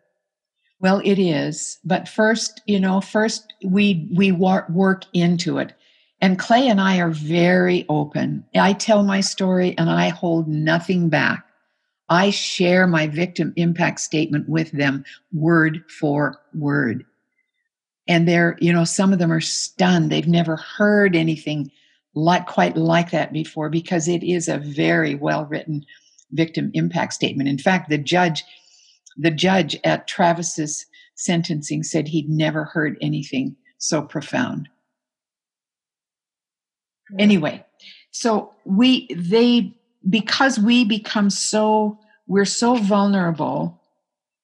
C: well, it is, but first, you know, first we we work into it. And Clay and I are very open. I tell my story and I hold nothing back. I share my victim impact statement with them word for word. And they're, you know, some of them are stunned. They've never heard anything like quite like that before because it is a very well written victim impact statement. In fact, the judge the judge at Travis's sentencing said he'd never heard anything so profound. Anyway, so we, they, because we become so, we're so vulnerable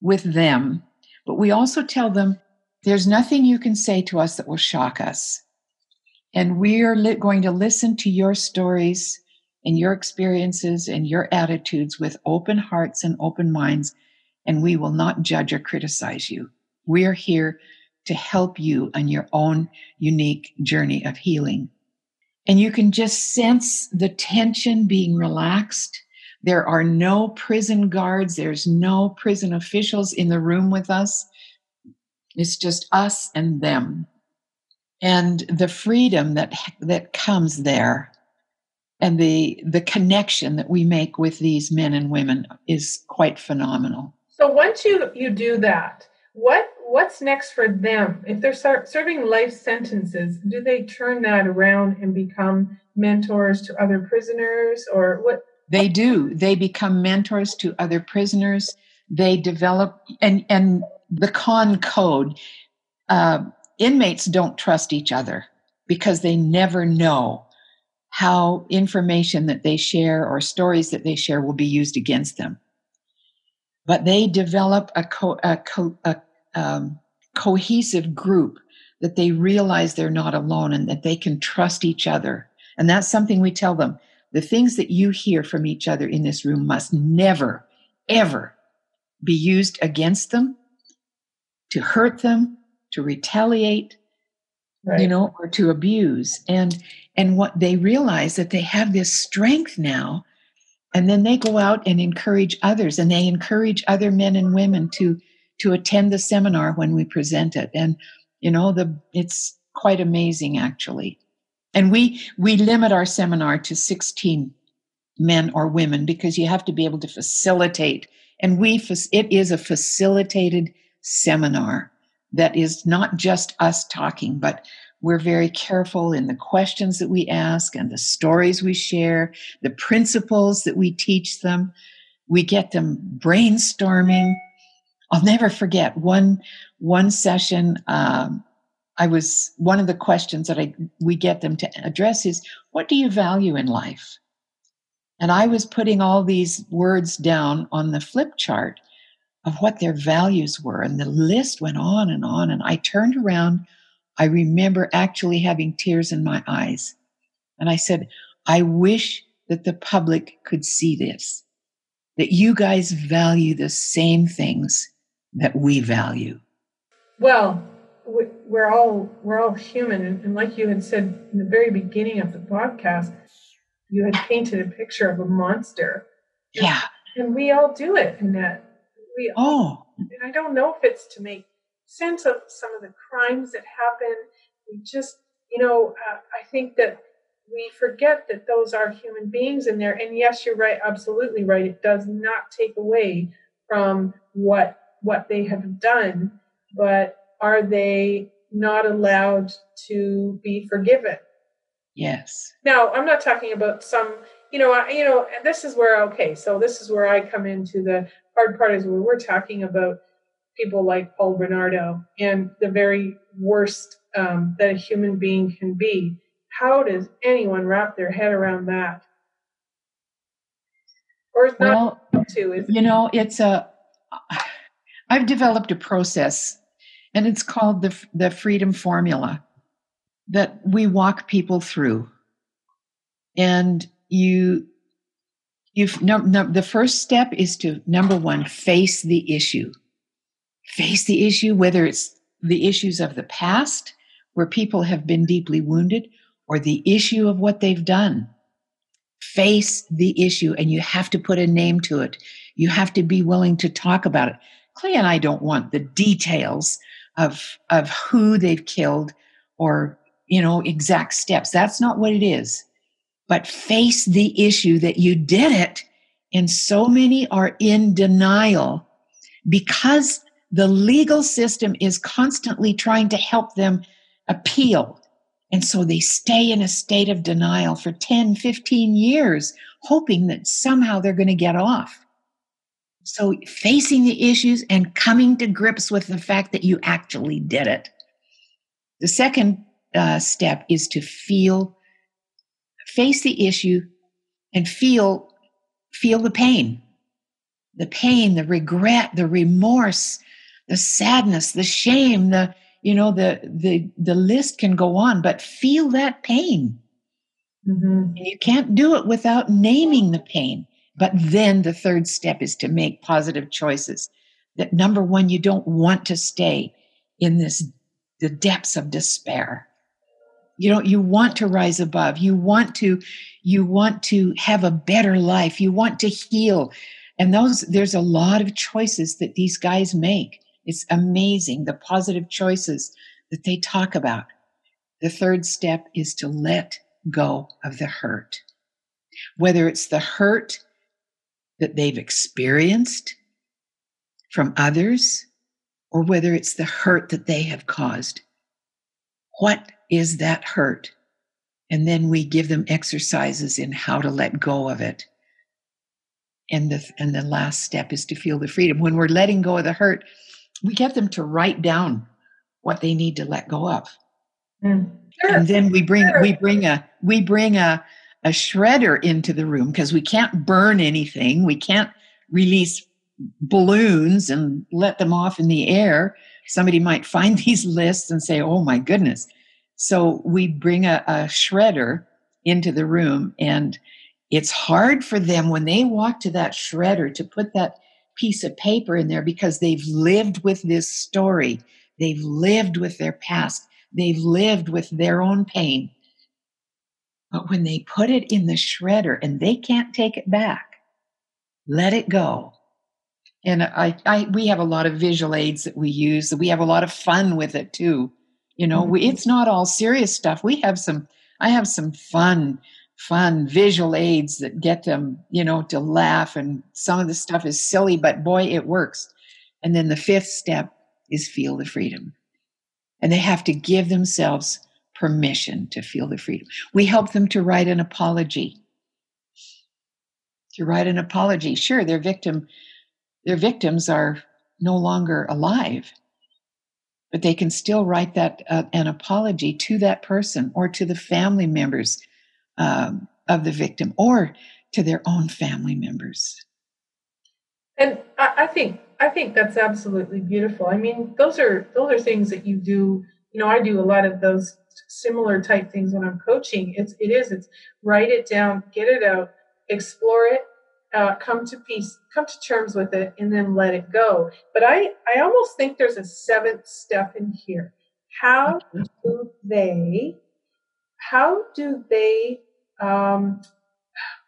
C: with them, but we also tell them there's nothing you can say to us that will shock us. And we're li- going to listen to your stories and your experiences and your attitudes with open hearts and open minds and we will not judge or criticize you. We're here to help you on your own unique journey of healing. And you can just sense the tension being relaxed. There are no prison guards. There's no prison officials in the room with us. It's just us and them. And the freedom that, that comes there and the, the connection that we make with these men and women is quite phenomenal.
B: So once you you do that, what what's next for them? If they're start serving life sentences, do they turn that around and become mentors to other prisoners, or what?
C: They do. They become mentors to other prisoners. They develop and and the con code. Uh, inmates don't trust each other because they never know how information that they share or stories that they share will be used against them but they develop a, co- a, co- a um, cohesive group that they realize they're not alone and that they can trust each other. And that's something we tell them. The things that you hear from each other in this room must never, ever be used against them, to hurt them, to retaliate, right. you know, or to abuse. And and what they realize that they have this strength now and then they go out and encourage others and they encourage other men and women to to attend the seminar when we present it. And you know the it's quite amazing actually. And we we limit our seminar to 16 men or women because you have to be able to facilitate. And we it is a facilitated seminar that is not just us talking but we're very careful in the questions that we ask and the stories we share, the principles that we teach them. We get them brainstorming. I'll never forget one one session. Um, I was one of the questions that I we get them to address is what do you value in life? And I was putting all these words down on the flip chart of what their values were, and the list went on and on. And I turned around I remember actually having tears in my eyes. And I said, I wish that the public could see this, that you guys value the same things that we value.
B: Well, we're all we're all human, and like you had said in the very beginning of the podcast, you had painted a picture of a monster.
C: Yeah,
B: and we all do it, Annette. We
C: oh,
B: and I don't know if it's to make sense of some of the crimes that happen. We just, you know, uh, I think that we forget that those are human beings in there. And yes, you're right, absolutely right. It does not take away from what what they have done, but are they not allowed to be forgiven?
C: Yes.
B: Now, I'm not talking about some, you know, I, you know, this is where okay, so this is where I come into the hard part is where we're talking about people like Paul Bernardo and the very worst um, that a human being can be. How does anyone wrap their head around that? Or is well, not to? Is
C: you know, it's a. I've developed a process, and it's called the the freedom formula that we walk people through, and you. You've no, no, the first step is to number one face the issue face the issue, whether it's the issues of the past where people have been deeply wounded or the issue of what they've done. Face the issue and you have to put a name to it. You have to be willing to talk about it. Clay and I don't want the details of, of who they've killed or, you know, exact steps. That's not what it is. But face the issue that you did it. And so many are in denial because the legal system is constantly trying to help them appeal. And so they stay in a state of denial for 10, 15 years, hoping that somehow they're going to get off. So facing the issues and coming to grips with the fact that you actually did it. The second uh, step is to feel, face the issue and feel, feel the pain, the pain, the regret, the remorse, the sadness, the shame, the you know the the the list can go on, but feel that pain. Mm-hmm. you can't do it without naming the pain. But then the third step is to make positive choices. That number one, you don't want to stay in this the depths of despair. You know, you want to rise above. You want to, you want to have a better life. You want to heal. And those, there's a lot of choices that these guys make. It's amazing the positive choices that they talk about. The third step is to let go of the hurt. Whether it's the hurt that they've experienced from others or whether it's the hurt that they have caused. What is that hurt? And then we give them exercises in how to let go of it. And the, and the last step is to feel the freedom. When we're letting go of the hurt, we get them to write down what they need to let go of. Mm. Sure. And then we bring sure. we bring a we bring a a shredder into the room because we can't burn anything. We can't release balloons and let them off in the air. Somebody might find these lists and say, "Oh my goodness!" So we bring a, a shredder into the room, and it's hard for them when they walk to that shredder to put that piece of paper in there because they've lived with this story. They've lived with their past. They've lived with their own pain. But when they put it in the shredder and they can't take it back, let it go. And I, I, we have a lot of visual aids that we use. We have a lot of fun with it too. You know, we, mm-hmm. it's not all serious stuff. We have some, I have some fun fun visual aids that get them, you know, to laugh. And some of the stuff is silly, but boy, it works. And then the fifth step is feel the freedom. And they have to give themselves permission to feel the freedom. We help them to write an apology. To write an apology. Sure, their victim, their victims are no longer alive, but they can still write that uh, an apology to that person or to the family members um, of the victim or to their own family members.
B: And I, I think I think that's absolutely beautiful. I mean, those are those are things that you do. You know, I do a lot of those similar type things when I'm coaching. It's it is it's write it down, get it out, explore it, uh, come to peace, come to terms with it, and then let it go. But I I almost think there's a seventh step in here. How do they? How do they? Um,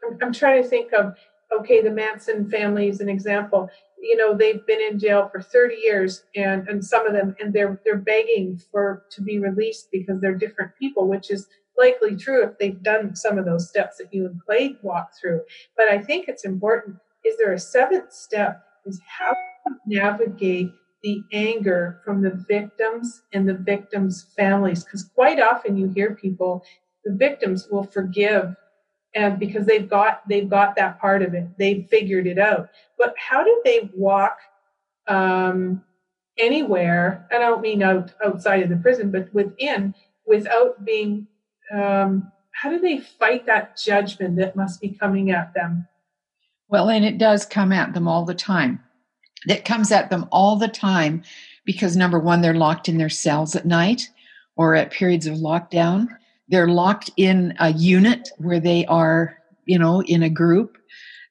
B: I'm, I'm trying to think of okay, the Manson family is an example. You know, they've been in jail for 30 years, and and some of them, and they're they're begging for to be released because they're different people, which is likely true if they've done some of those steps that you and Clay walked through. But I think it's important. Is there a seventh step? Is how to navigate the anger from the victims and the victims' families? Because quite often you hear people, the victims will forgive and because they've got they've got that part of it. They've figured it out. But how do they walk um, anywhere i don't mean out outside of the prison but within without being um, how do they fight that judgment that must be coming at them?
C: Well and it does come at them all the time it comes at them all the time because number one they're locked in their cells at night or at periods of lockdown they're locked in a unit where they are, you know, in a group.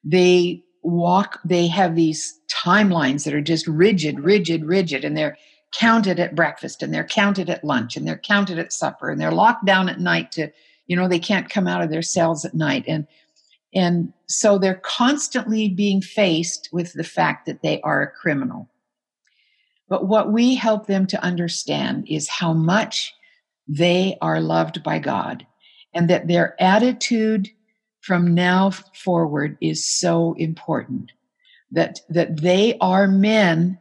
C: They walk, they have these timelines that are just rigid, rigid, rigid, and they're counted at breakfast and they're counted at lunch and they're counted at supper and they're locked down at night to, you know, they can't come out of their cells at night. And and so they're constantly being faced with the fact that they are a criminal. But what we help them to understand is how much they are loved by God and that their attitude from now forward is so important that that they are men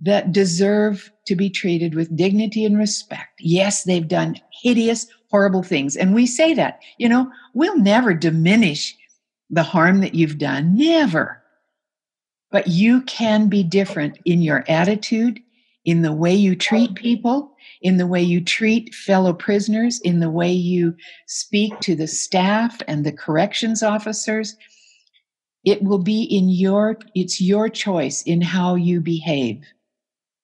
C: that deserve to be treated with dignity and respect yes they've done hideous horrible things and we say that you know we'll never diminish the harm that you've done never but you can be different in your attitude in the way you treat people in the way you treat fellow prisoners, in the way you speak to the staff and the corrections officers. It will be in your, it's your choice in how you behave.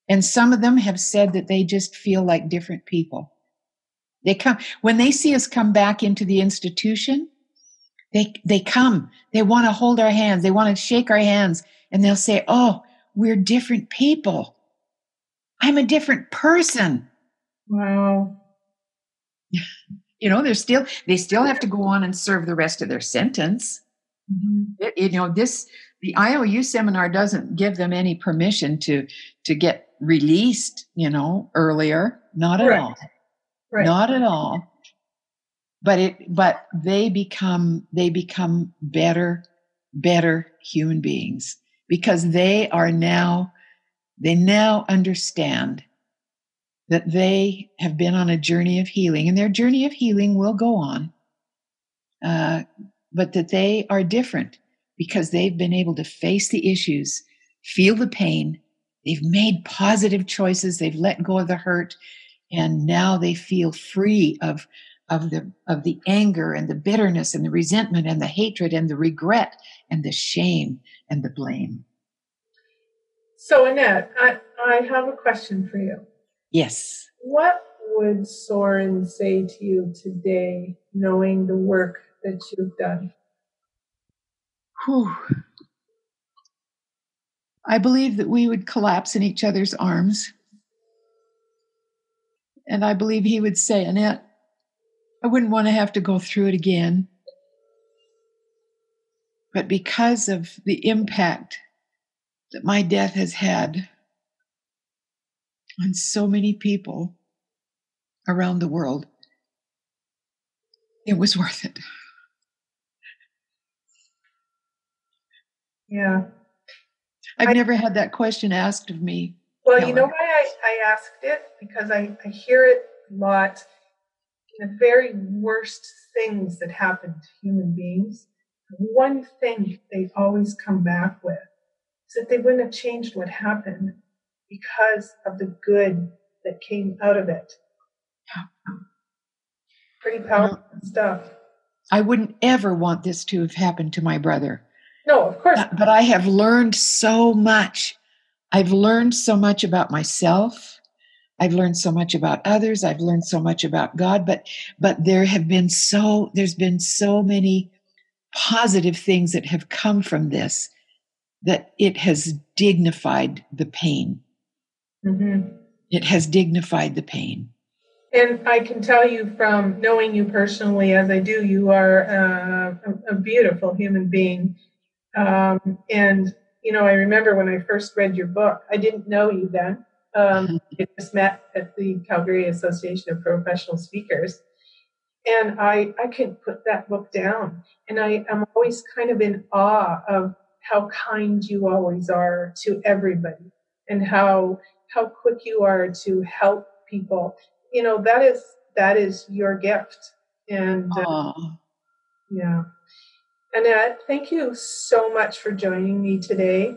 C: And some of them have said that they just feel like different people. They come, when they see us come back into the institution, they, they come, they want to hold our hands, they want to shake our hands, and they'll say, Oh, we're different people. I'm a different person.
B: Wow.
C: You know, they're still they still have to go on and serve the rest of their sentence. Mm-hmm. It, you know, this the IOU seminar doesn't give them any permission to to get released, you know, earlier. Not at right. all. Right. Not at all. But it but they become they become better better human beings because they are now they now understand that they have been on a journey of healing, and their journey of healing will go on, uh, but that they are different because they've been able to face the issues, feel the pain, they've made positive choices, they've let go of the hurt, and now they feel free of of the of the anger and the bitterness and the resentment and the hatred and the regret and the shame and the blame.
B: So Annette, I, I have a question for you.
C: Yes.
B: What would Soren say to you today, knowing the work that you've done?
C: Whew. I believe that we would collapse in each other's arms. And I believe he would say, Annette, I wouldn't want to have to go through it again. But because of the impact that my death has had on so many people around the world. It was worth it.
B: Yeah.
C: I've I, never had that question asked of me.
B: Well, Helen. you know why I, I asked it? Because I, I hear it a lot the very worst things that happen to human beings, one thing they always come back with is that they wouldn't have changed what happened because of the good that came out of it. Pretty powerful stuff.
C: I wouldn't ever want this to have happened to my brother.
B: No, of course.
C: But, but I have learned so much. I've learned so much about myself. I've learned so much about others. I've learned so much about God, but but there have been so there's been so many positive things that have come from this that it has dignified the pain. Mm-hmm. It has dignified the pain.
B: And I can tell you from knowing you personally, as I do, you are uh, a, a, beautiful human being. Um, and, you know, I remember when I first read your book, I didn't know you then. Um, I just met at the Calgary Association of Professional Speakers. And I, I couldn't put that book down. And I am always kind of in awe of how kind you always are to everybody and how how quick you are to help people. You know that is that is your gift. And uh, yeah. Annette thank you so much for joining me today.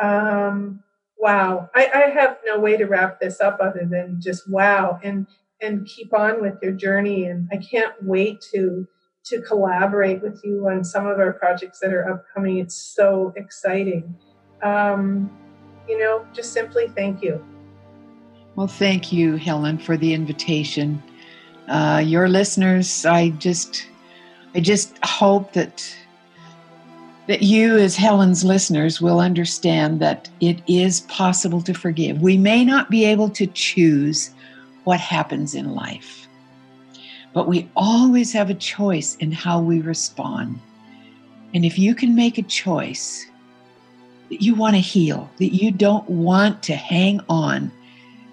B: Um, wow. I, I have no way to wrap this up other than just wow and and keep on with your journey. And i can't wait to to collaborate with you on some of our projects that are upcoming. It's so exciting. Um, you know just simply thank you.
C: Well, thank you, Helen, for the invitation. Uh, your listeners, I just, I just hope that that you, as Helen's listeners, will understand that it is possible to forgive. We may not be able to choose what happens in life, but we always have a choice in how we respond. And if you can make a choice that you want to heal, that you don't want to hang on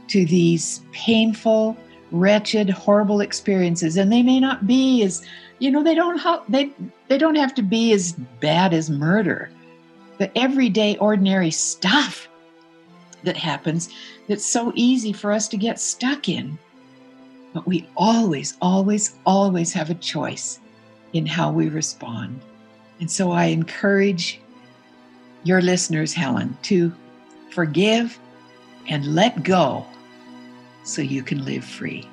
C: to these painful, wretched, horrible experiences, and they may not be as you know they don't ha- they they don't have to be as bad as murder. The everyday, ordinary stuff that happens that's so easy for us to get stuck in. But we always, always, always have a choice in how we respond. And so I encourage your listeners, Helen, to forgive and let go so you can live free.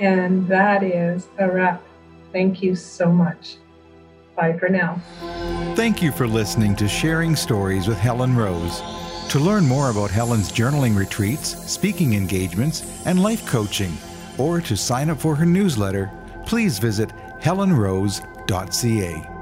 B: And that is a wrap. Thank you so much. Bye for now.
D: Thank you for listening to Sharing Stories with Helen Rose. To learn more about Helen's journaling retreats, speaking engagements, and life coaching, or to sign up for her newsletter, please visit helenrose.ca.